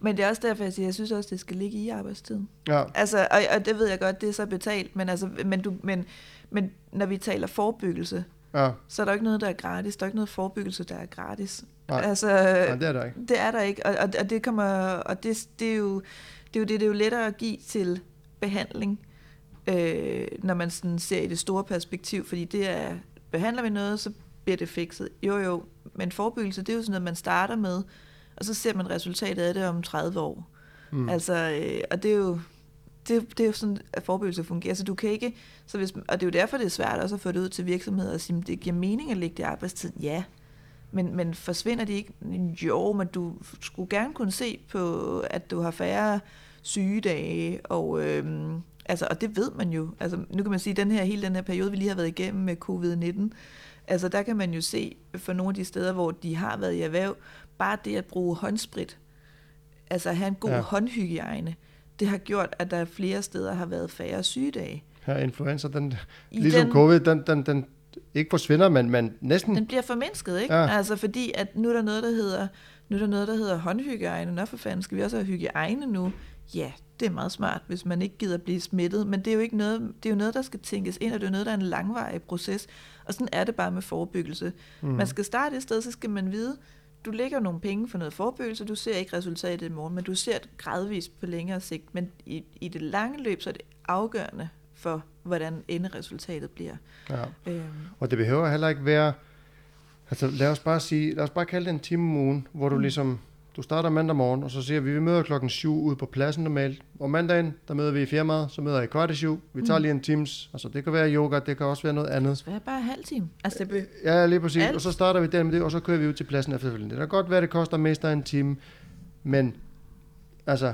men det er også derfor, jeg siger, jeg synes også, det skal ligge i arbejdstiden. Ja, Altså, og, og det ved jeg godt, det er så betalt, men, altså, men, du, men, men når vi taler forebyggelse, ja. så er der ikke noget, der er gratis. Der er ikke noget forebyggelse, der er gratis. Nej. Altså, Nej, det er der ikke. det er der ikke, og, og, og det kommer, og det, det, er jo, det er jo det, det er jo lettere at give til behandling, øh, når man sådan ser i det store perspektiv, fordi det er, behandler vi noget, så bliver det fikset. Jo jo, men forebyggelse, det er jo sådan noget, man starter med, og så ser man resultatet af det om 30 år. Mm. Altså, øh, og det er jo, det, det er jo sådan, at forebyggelse fungerer. Så du kan ikke, så hvis, og det er jo derfor, det er svært også at få det ud til virksomheder og sige, det giver mening at lægge det i arbejdstid. Ja, men, men forsvinder de ikke? Jo, men du skulle gerne kunne se på, at du har færre sygedage, og, øhm, altså, og det ved man jo. Altså, nu kan man sige, at den her, hele den her periode, vi lige har været igennem med covid-19, altså der kan man jo se for nogle af de steder, hvor de har været i erhverv, bare det at bruge håndsprit, altså have en god ja. håndhygiejne, det har gjort, at der flere steder har været færre sygedage. Her influenza, den, I ligesom den, covid, den, den, den ikke forsvinder, men, men næsten. Den bliver formindsket, ikke? Ja. Altså fordi, at nu er der noget, der hedder, nu er der noget, der hedder håndhygiejne. Nå for fanden, skal vi også have hygiejne nu? Ja, det er meget smart, hvis man ikke gider blive smittet. Men det er jo ikke noget, det er jo noget, der skal tænkes ind, og det er jo noget, der er en langvarig proces. Og sådan er det bare med forebyggelse. Mm. Man skal starte et sted, så skal man vide, du lægger nogle penge for noget forebyggelse, du ser ikke resultatet i morgen, men du ser det gradvist på længere sigt. Men i, i det lange løb, så er det afgørende for, hvordan enderesultatet bliver. Ja. Øhm, Og det behøver heller ikke være, altså lad os bare sige, lad os bare kalde det en time om ugen, hvor du Mm. ligesom, du starter mandag morgen, og så siger vi, vi møder klokken 7 ude på pladsen normalt. Og mandagen, der møder vi i firmaet, så møder jeg kvart i syv. Vi tager Mm. lige en times, altså det kan være yoga, det kan også være noget andet. så er bare en halv time. Altså, det be- Ja, lige præcis. Alt. Og så starter vi der med det, og så kører vi ud til pladsen efterfølgende. Det kan godt være, det koster mest af en time, men altså,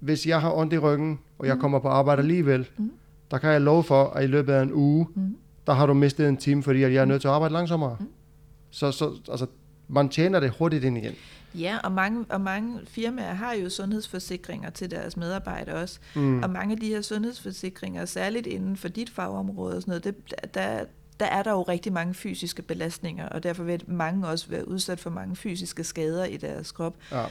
hvis jeg har ondt i ryggen, og jeg Mm. kommer på arbejde alligevel, Mm. Der kan jeg love for, at i løbet af en uge, mm. der har du mistet en time, fordi jeg er nødt til at arbejde langsommere. Mm. Så, så altså, man tjener det hurtigt ind igen. Ja, og mange, og mange firmaer har jo sundhedsforsikringer til deres medarbejdere også. Mm. Og mange af de her sundhedsforsikringer, særligt inden for dit fagområde og sådan noget, det, der, der er der jo rigtig mange fysiske belastninger, og derfor vil mange også være udsat for mange fysiske skader i deres krop. Ja.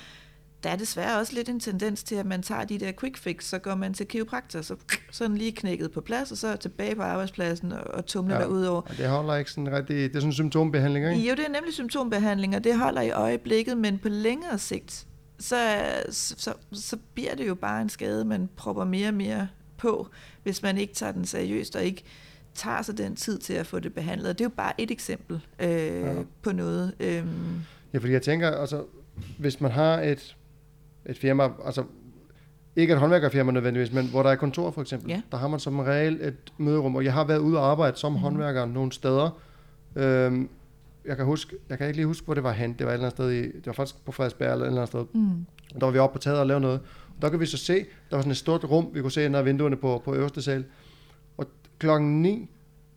Der er desværre også lidt en tendens til, at man tager de der quick fix, så går man til kiropraktor, så, så den lige knækket på plads, og så tilbage på arbejdspladsen og, og tumler Ja. derudover. Og det holder ikke sådan rigtig, det er sådan symptombehandling, ikke? Jo, det er nemlig symptombehandling, og det holder i øjeblikket, men på længere sigt, så, så, så bliver det jo bare en skade, man propper mere og mere på, hvis man ikke tager den seriøst og ikke tager sig den tid til at få det behandlet. Og det er jo bare et eksempel øh, Ja. på noget. Øhm, Ja, fordi jeg tænker, altså, hvis man har et, et firma, altså ikke et håndværkerfirma nødvendigvis, men hvor der er kontor for eksempel, Ja. der har man som regel et møderum, og jeg har været ude og arbejde som Mhm. håndværker nogle steder. Øhm, jeg kan huske, jeg kan ikke lige huske, hvor det var hen. Det var et eller andet sted i, det var faktisk på Frederiksberg eller et eller andet sted. mm, der var vi oppe på taget og lavede noget. Og der kan vi så se, der var sådan et stort rum, vi kunne se ind ad vinduerne på, på øverste sal. Og klokken 9,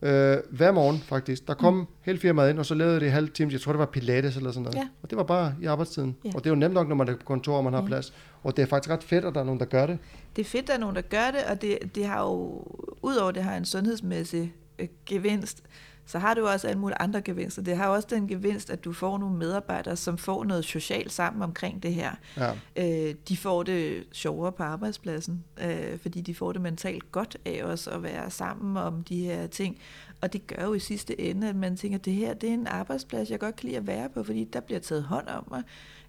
øh, hver morgen faktisk, der kom mm. hele firmaet ind, og så lavede det halv time, jeg tror det var pilates eller sådan noget. Ja. Og det var bare i arbejdstiden. Ja. Og det er jo nemt nok, når man er på kontor, og man har Ja. plads. Og det er faktisk ret fedt, at der er nogen, der gør det. det er fedt, at der er nogen, der gør det, og det, det har jo, udover det har en sundhedsmæssig øh, gevinst, så har du også alle mulige andre gevinster. Det har også den gevinst, at du får nogle medarbejdere, som får noget socialt sammen omkring det her. Ja. Øh, de får det sjovere på arbejdspladsen, øh, fordi de får det mentalt godt af os at være sammen om de her ting. Og det gør jo i sidste ende, at man tænker, at det her det er en arbejdsplads, jeg godt kan lide at være på, fordi der bliver taget hånd om mig.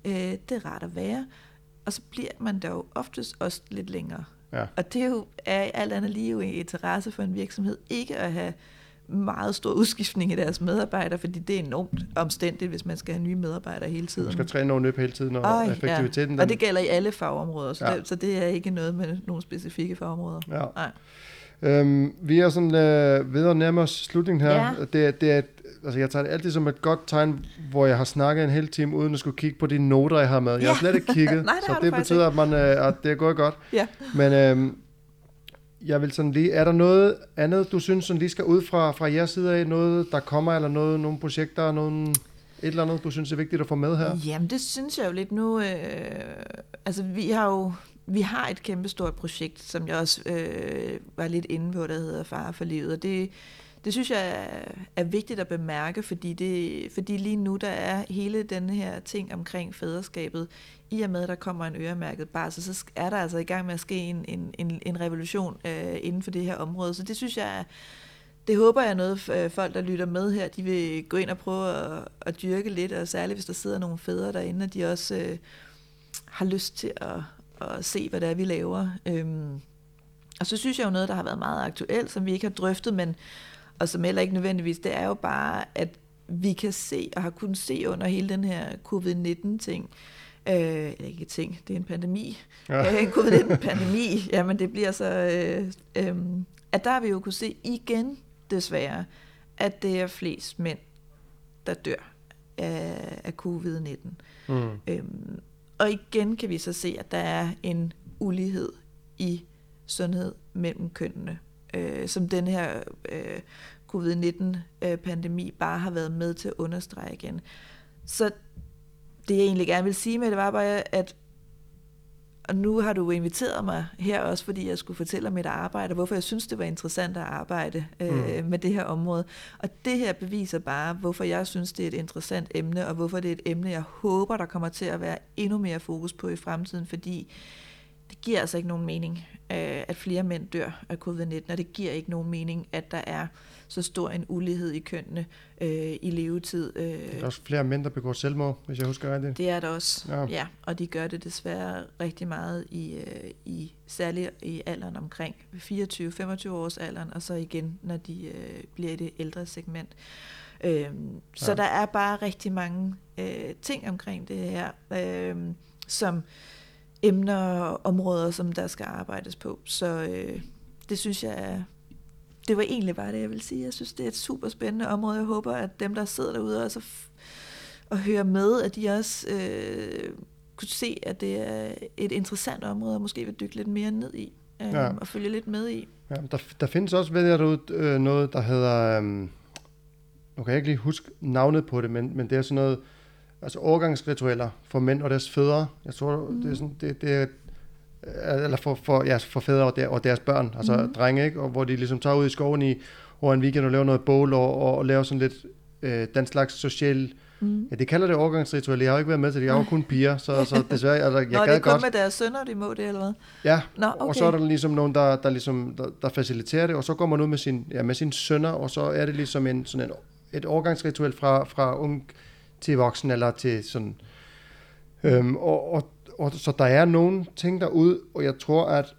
Øh, det er rart at være. Og så bliver man der jo oftest også lidt længere. Ja. Og det er jo er alt andet lige jo en interesse for en virksomhed ikke at have meget stor udskiftning i deres medarbejdere, fordi det er enormt omstændigt, hvis man skal have nye medarbejdere hele tiden. Man skal træne nogen op hele tiden, og Ej, effektiviteten, ja. Og det gælder i alle fagområder, så, Ja. det, så det er ikke noget med nogle specifikke fagområder. Ja. Nej. Øhm, vi er sådan øh, ved at nærme os slutningen her. Ja. Det, er- det er, altså jeg tager det altid som et godt tegn, hvor jeg har snakket en hel time, uden at skulle kigge på de noter, jeg har med. Jeg har Ja. slet ikke kigget, Nej, det så har det betyder, at, man, øh, at det er gået godt. Ja. Men øhm, jeg vil sådan lige, er der noget andet, du synes sådan lige skal ud fra, fra jeres side af, noget der kommer, eller noget, nogle projekter, nogle, et eller andet, du synes er vigtigt at få med her? Jamen, det synes jeg jo lidt nu. Øh, altså, vi har jo vi har et kæmpestort projekt, som jeg også øh, var lidt inde på, der hedder Far for livet, og det, det synes jeg er, vigtigt at bemærke, fordi, det, fordi lige nu der er hele den her ting omkring faderskabet i og med at der kommer en øremærket barsel, så er der altså i gang med at ske en, en, en, en revolution øh, inden for det her område. Så det synes jeg, det håber jeg noget, øh, folk der lytter med her, de vil gå ind og prøve at, at dyrke lidt, og særligt hvis der sidder nogle fædre derinde, og de også øh, har lyst til at, at se, hvad det er, vi laver. Øhm, og så synes jeg jo noget, der har været meget aktuelt, som vi ikke har drøftet, men og som heller ikke nødvendigvis, det er jo bare, at vi kan se, og har kunnet se under hele den her covid-19-ting, øh, ikke ting, det er en pandemi, ja. en covid-19-pandemi, jamen det bliver så, øh, øh, at der har vi jo kunne se igen, desværre, at det er flest mænd, der dør af, af covid-19. Mm. Øhm, og igen kan vi så se, at der er en ulighed i sundhed mellem kønnene øh, som den her øh, covid-19-pandemi bare har været med til at understrege igen. Så det jeg egentlig gerne vil sige med det var bare, at og nu har du inviteret mig her også, fordi jeg skulle fortælle om mit arbejde, hvorfor jeg synes, det var interessant at arbejde øh, mm. med det her område. Og det her beviser bare, hvorfor jeg synes, det er et interessant emne, og hvorfor det er et emne, jeg håber, der kommer til at være endnu mere fokus på i fremtiden, fordi det giver altså ikke nogen mening, øh, at flere mænd dør af covid-19, og det giver ikke nogen mening, at der er så stor en ulighed i kønnene øh, i levetid. Øh. Der er også flere mænd, der begår selvmord, hvis jeg husker rigtigt. Det er der også, ja. ja. Og de gør det desværre rigtig meget, i, øh, i særligt i alderen omkring 24-25 års alderen, og så igen, når de øh, bliver i det ældre segment. Øh, så ja. der er bare rigtig mange øh, ting omkring det her, øh, som emner og områder, som der skal arbejdes på. Så øh, det synes jeg er, det var egentlig bare det, jeg vil sige. Jeg synes, det er et super spændende område. Jeg håber, at dem, der sidder derude og, så og hører med, at de også øh, kunne se, at det er et interessant område, og måske vil dykke lidt mere ned i, øh, ja. og følge lidt med i. Ja, der, der findes også, ved jeg derude, øh, noget, der hedder, øh, nu kan jeg ikke lige huske navnet på det, men, men det er sådan noget, altså overgangsritualer for mænd og deres fædre. Jeg tror, mm. det er sådan, det, det er, eller for, for, ja, for fædre og, der, og deres børn, altså mm. drenge, ikke? Og hvor de ligesom tager ud i skoven i, over en weekend og laver noget bål og, og, og laver sådan lidt øh, den slags social Mm. Ja, de kalder det overgangsritual. Jeg har jo ikke været med til det. Jeg jo kun piger, så, så desværre... Altså, jeg Nå, det er kun godt. med deres sønner, de må det, eller hvad? Ja, Nå, okay. og så er der ligesom nogen, der, der, ligesom, der, der faciliterer det, og så går man ud med, sin, ja, med sine sønner, og så er det ligesom en, sådan en, et overgangsritual fra, fra ung til voksen eller til sådan... Øhm, og, og, og, så der er nogle ting derude, og jeg tror, at...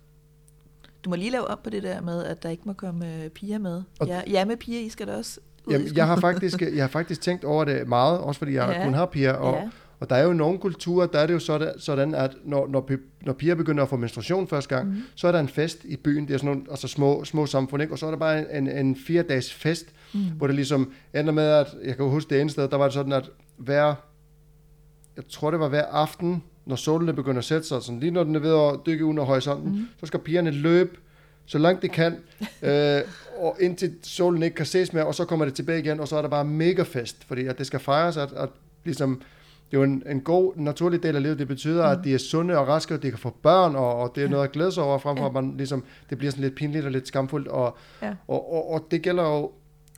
Du må lige lave op på det der med, at der ikke må komme øh, piger med. Ja, ja, med piger, I skal da også ud jamen, jeg, har faktisk, jeg har faktisk tænkt over det meget, også fordi jeg ja. kun har piger, og, ja. og der er jo nogle kulturer, der er det jo sådan, sådan at når, når, når piger begynder at få menstruation første gang, mm. så er der en fest i byen, det er sådan nogle altså små, små samfund, ikke? og så er der bare en, en fire dages fest, mm. hvor det ligesom ender med, at jeg kan huske det ene sted, der var det sådan, at hver, jeg tror det var hver aften, når solen begynder at sætte sig, sådan, lige når den er ved at dykke under horisonten, mm. så skal pigerne løbe så langt de kan, øh, og indtil solen ikke kan ses mere, og så kommer det tilbage igen, og så er der bare mega fest, fordi at det skal fejres, at, at ligesom, det er jo en, en god, naturlig del af livet. Det betyder, mm. at de er sunde og raske, og de kan få børn, og, og det er noget at glæde sig over, frem for ja. at man ligesom, det bliver sådan lidt pinligt og lidt skamfuldt. Og, ja. og, og, og, det gælder jo,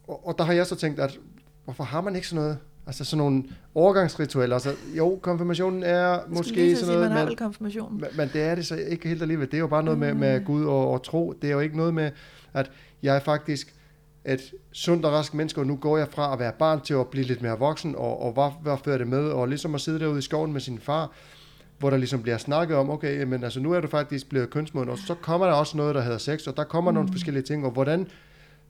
og, og der har jeg så tænkt, at hvorfor har man ikke sådan noget Altså sådan nogle overgangsritualer. Altså, jo, konfirmationen er måske sådan noget, sige, man konfirmation. men, men det er det så ikke helt alligevel. Det er jo bare noget med, med mm. Gud og, og tro. Det er jo ikke noget med, at jeg er faktisk et sundt og rask menneske, og nu går jeg fra at være barn til at blive lidt mere voksen, og, og hvad, hvad fører det med, og ligesom at sidde derude i skoven med sin far, hvor der ligesom bliver snakket om, okay, men altså nu er du faktisk blevet kønsmoden, og så kommer der også noget, der hedder sex, og der kommer mm. nogle forskellige ting, og hvordan,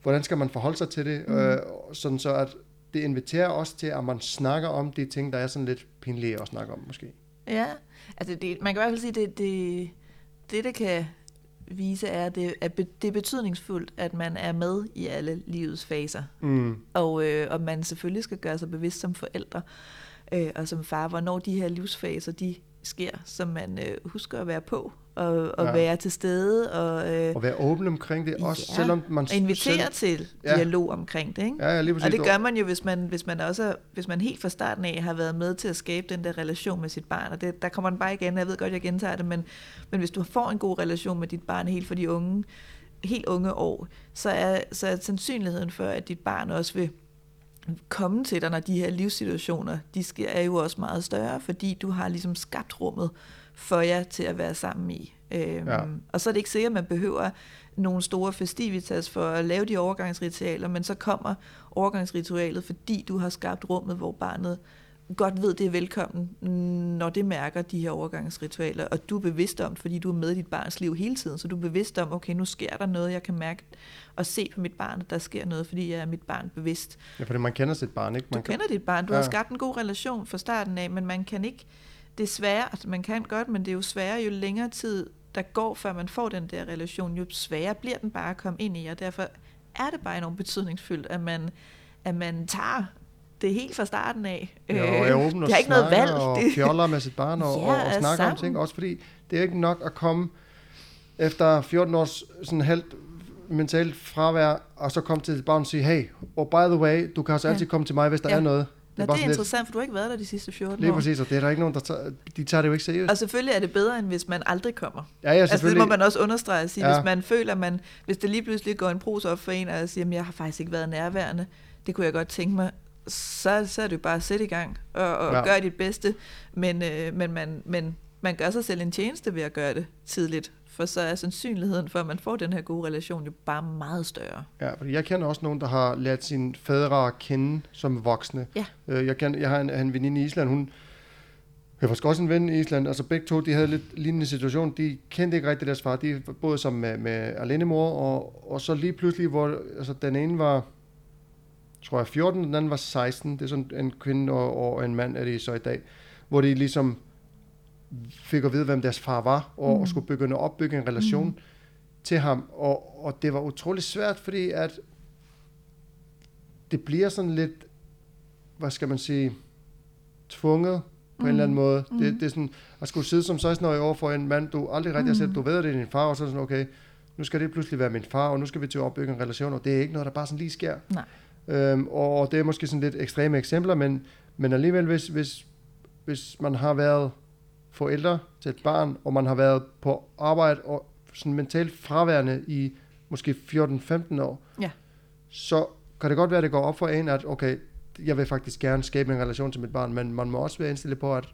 hvordan skal man forholde sig til det, mm. øh, sådan så at det inviterer også til, at man snakker om de ting, der er sådan lidt pinlige at snakke om, måske. Ja, altså det, man kan i hvert fald sige, det, det, det, det kan vise, er, det, at det er betydningsfuldt, at man er med i alle livets faser. Mm. Og, øh, og man selvfølgelig skal gøre sig bevidst som forældre øh, og som far, hvornår de her livsfaser, de sker, som man øh, husker at være på og, og Ja. være til stede og, øh, Og være åben omkring det, også Ja, selvom man og invitere selv... til Ja. dialog omkring det. Ikke? Ja, ja, lige præcis. Og det gør man jo, hvis man, hvis man også hvis man helt fra starten af har været med til at skabe den der relation med sit barn. Og det, der kommer den bare igen, jeg ved godt, jeg gentager det, men, men hvis du får en god relation med dit barn helt for de unge, helt unge år, så er, så er sandsynligheden for, at dit barn også vil komme til dig, når de her livssituationer, de sker, er jo også meget større, fordi du har ligesom skabt rummet for jer til at være sammen i. Øhm, Ja. Og så er det ikke sikkert, at man behøver nogle store festivitas for at lave de overgangsritualer, men så kommer overgangsritualet, fordi du har skabt rummet, hvor barnet godt ved, det er velkommen, når det mærker de her overgangsritualer, og du er bevidst om, fordi du er med i dit barns liv hele tiden, så du er bevidst om, okay, nu sker der noget, jeg kan mærke og se på mit barn, at der sker noget, fordi jeg er mit barn bevidst. Ja, fordi man kender sit barn, ikke? Du Man kender dit barn, du Ja. har skabt en god relation fra starten af, men man kan ikke, det er sværere, altså man kan godt, men det er jo sværere, jo længere tid der går, før man får den der relation, jo sværere bliver den bare at komme ind i, og derfor er det bare enormt betydningsfuldt, at man, at man tager det helt fra starten af. Ja, og er åben og det har ikke noget valg. og fjoller med sit barn og, Ja, og, og er snakker om sammen. ting. Også fordi det er ikke nok at komme efter 14 års sådan halvt mentalt fravær, og så komme til barn og sige, hey, og by the way, du kan også Ja. altid komme til mig, hvis der Ja. er noget. Nå, bare det er sådan lidt- interessant, for du har ikke været der de sidste 14 Lige år. præcis, og det er der ikke nogen, der tager, de tager det jo ikke seriøst. Og selvfølgelig er det bedre, end hvis man aldrig kommer. Ja, ja, Altså det må man også understrege at sige, Ja. hvis man føler, man, hvis det lige pludselig går en pros op for en, og siger, at jeg har faktisk ikke været nærværende, det kunne jeg godt tænke mig, så, så er det jo bare at sætte i gang og, og ja. gøre dit bedste, men, øh, men, man, men man gør sig selv en tjeneste ved at gøre det tidligt, for så er sandsynligheden for, at man får den her gode relation jo bare meget større. Ja, fordi jeg kender også nogen, der har lært sine fædre kende som voksne. Ja. Øh, Jeg, kender, jeg har en, en veninde i Island, hun jeg var også en ven i Island, altså begge to, de havde lidt lignende situation, de kendte ikke rigtig deres far, de boede sammen med, med alenemor, og, og så lige pludselig, hvor altså, den ene var, tror jeg 14, den anden var 16, det er sådan en kvinde og, og en mand er de så i dag, hvor de ligesom fik at vide, hvem deres far var, og, mm. og skulle begynde at opbygge en relation mm. til ham, og, og det var utrolig svært, fordi at det bliver sådan lidt, hvad skal man sige, tvunget på mm. en eller anden måde. Mm. Det, det er sådan, at skulle sidde som 16-årig over for en mand, du aldrig rigtig har set, du ved, at det er din far, og så er sådan, okay, nu skal det pludselig være min far, og nu skal vi til at opbygge en relation, og det er ikke noget, der bare sådan lige sker. Nej. Øhm, og, og det er måske sådan lidt ekstreme eksempler, men, men alligevel, hvis, hvis, hvis man har været forældre til et barn, og man har været på arbejde og sådan mentalt fraværende i måske 14-15 år, Ja. så kan det godt være, at det går op for en, at okay, jeg vil faktisk gerne skabe en relation til mit barn, men man må også være indstillet på, at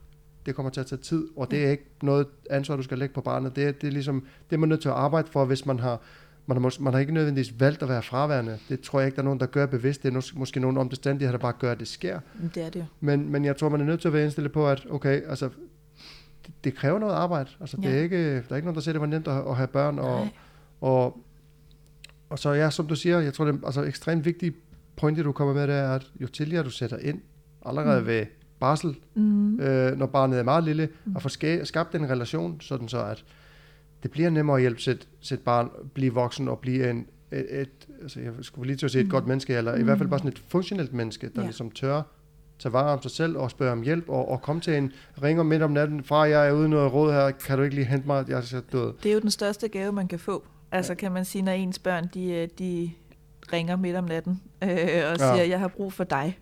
det kommer til at tage tid, og det er ikke noget ansvar, du skal lægge på barnet. Det er, det er ligesom, det er man nødt til at arbejde for, hvis man har, man har, mås- man har ikke nødvendigvis valgt at være fraværende. Det tror jeg ikke, der er nogen, der gør bevidst. Det er mås- måske nogle omstændigheder, der bare gør, at det sker. Det er det jo. Men, men jeg tror, man er nødt til at være indstillet på, at okay, altså, det, det kræver noget arbejde. Altså, det er Ja. ikke, der er ikke nogen, der siger, det var nemt at, at have børn. Og, Nej. og, og så ja, som du siger, jeg tror, det er altså, ekstremt vigtigt pointe, du kommer med, det er, at jo tidligere du sætter ind, allerede mm. ved barsel, Mm. øh, når barnet er meget lille, mm. at få ska- skabt en relation, sådan så at det bliver nemmere at hjælpe sit, sit barn blive voksen og blive en, et, et altså jeg skulle lige til at sige et Mm. godt menneske, eller i hvert fald bare sådan et funktionelt menneske, der Ja. ligesom tør tage vare om sig selv og spørge om hjælp, og, og komme til en ringer midt om natten, far, jeg er ude noget råd her, kan du ikke lige hente mig, jeg er død. Det er jo den største gave, man kan få. Altså kan man sige, når ens børn, de, øh, de ringer midt om natten øh, og Ja. siger, jeg har brug for dig,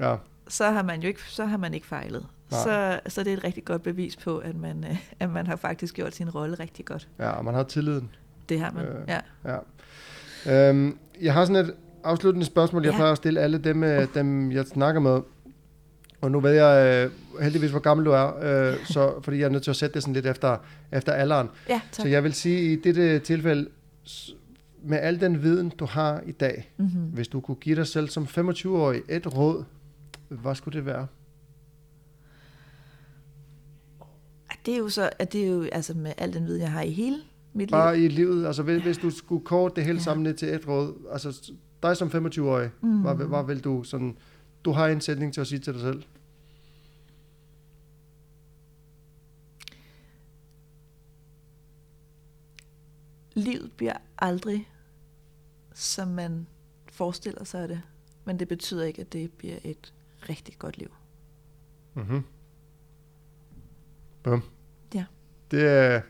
Ja, så har man jo ikke, så har man ikke fejlet. Nej. Så, så det er et rigtig godt bevis på, at man, øh, at man har faktisk gjort sin rolle rigtig godt. ja, og man har tilliden. Det har man, Øh, ja. Ja. Øhm, jeg har sådan et afsluttende spørgsmål, jeg Ja. plejer at stille alle dem, øh, dem jeg snakker med. Og nu ved jeg øh, heldigvis, hvor gammel du er, øh, så, fordi jeg er nødt til at sætte det sådan lidt efter, efter alderen. Ja, tak. Så jeg vil sige, i dette tilfælde, med al den viden, du har i dag, Mm-hmm. hvis du kunne give dig selv som 25-årig et råd, hvad skulle det være? Det er jo så, at det er jo altså med al den viden, jeg har i hele mit Bare liv. i livet, altså hvis, hvis du skulle kort det hele Ja. sammen ned til et råd, altså dig som 25-årig, Mm. hvad, hvad vil du sådan, du har en sætning til at sige til dig selv? Livet bliver aldrig, som man forestiller sig det. Men det betyder ikke, at det bliver et rigtig godt liv. Mm-hmm. Bum. Ja. Det er,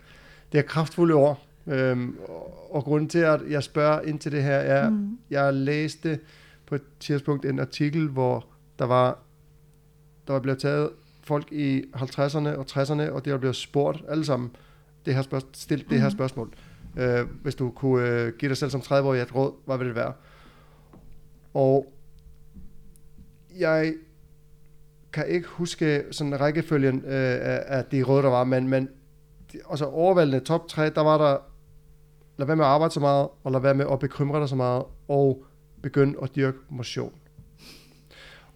det er kraftfulde ord. Øhm, og, og grunden til, at jeg spørger ind til det her, er. Mm. jeg læste på et tidspunkt en artikel, hvor der var, der var blevet taget folk i 50'erne og 60'erne, og det var blevet spurgt alle sammen, det her spørgsmål, stillet det her Mhm. spørgsmål. Øh, hvis du kunne øh, give dig selv som 30-årig et råd, hvad ville det være? Og jeg kan ikke huske sådan rækkefølgen øh, af, af de råd, der var, men, men de, altså overvældende top 3, der var der, lad være med at arbejde så meget, og lad være med at bekymre dig så meget, og begynd at dyrke motion.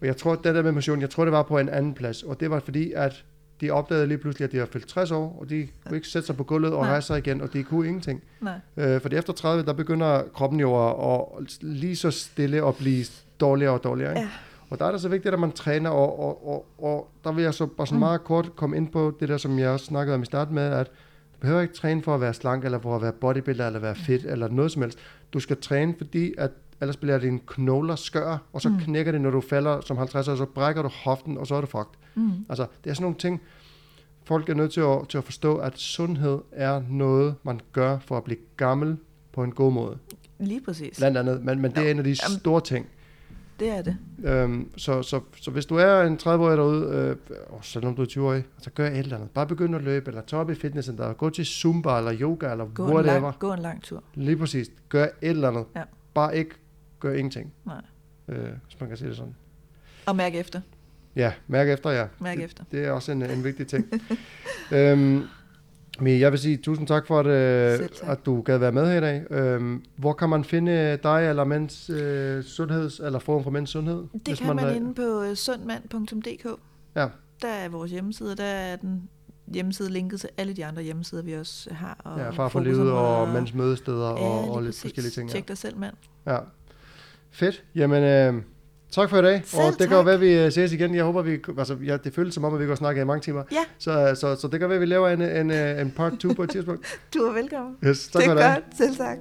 Og jeg tror, at det der med motion, jeg tror, det var på en anden plads, og det var fordi, at de opdagede lige pludselig, at de var fyldt 60 år, og de kunne ikke sætte sig på gulvet og Nej. rejse sig igen, og de kunne ingenting. Nej. Øh, fordi efter 30, der begynder kroppen jo at, at lige så stille at blive dårligere og dårligere. Ikke? Ja. Og der er det så vigtigt, at man træner, og, og, og, og der vil jeg så bare sådan Mm. meget kort komme ind på det der, som jeg også snakkede om i starten med, at du behøver ikke træne for at være slank, eller for at være bodybuilder, eller være fit, eller noget som helst. Du skal træne, fordi at ellers bliver dine knogler skør, og så Mm. knækker det, når du falder som 50 år, så brækker du hoften, og så er det fucked. Mm. Altså, det er sådan nogle ting, folk er nødt til at, til at forstå, at sundhed er noget, man gør for at blive gammel på en god måde. Lige præcis. Blandt andet, men, men det er en af de jamen- store ting. Det er det. Øhm, så, så, så hvis du er en 30-årig derude, øh, og selvom du er 20-årig, så gør et eller andet. Bare begynd at løbe, eller tage op i fitnesscenter, gå til Zumba, eller yoga, eller Gå en, whatever. lang, gå en lang tur. Lige præcis. Gør et eller andet. Ja. Bare ikke gør ingenting. Nej. Øh, hvis man kan sige det sådan. Og mærk efter. Ja, mærk efter, ja. Mærk det, efter. Det er også en, en vigtig ting. øhm, men jeg vil sige tusind tak for, at, øh, at du gad være med her i dag. Øhm, hvor kan man finde dig eller Mænds øh, Sundheds, eller Forum for Mænds Sundhed? Det kan man er- inde på øh, sundmand.dk. Ja. Der er vores hjemmeside, der er den hjemmeside linket til alle de andre hjemmesider, vi også har. Og Ja, far for livet og mænds mødesteder Ja, og, og lidt forskellige ting. Tjek dig selv, mand. ja. Fedt. Jamen, øh, tak for i dag. Selv og det kan tak. være, at vi øh, ses igen. Jeg håber, vi... Altså, ja, det føles som om, at vi kan snakke i mange timer. Ja, Så, så, så det kan være, at vi laver en, en, øh, en part 2 på et tidspunkt. du er velkommen. Yes, tak det for er dag. godt. Selv tak.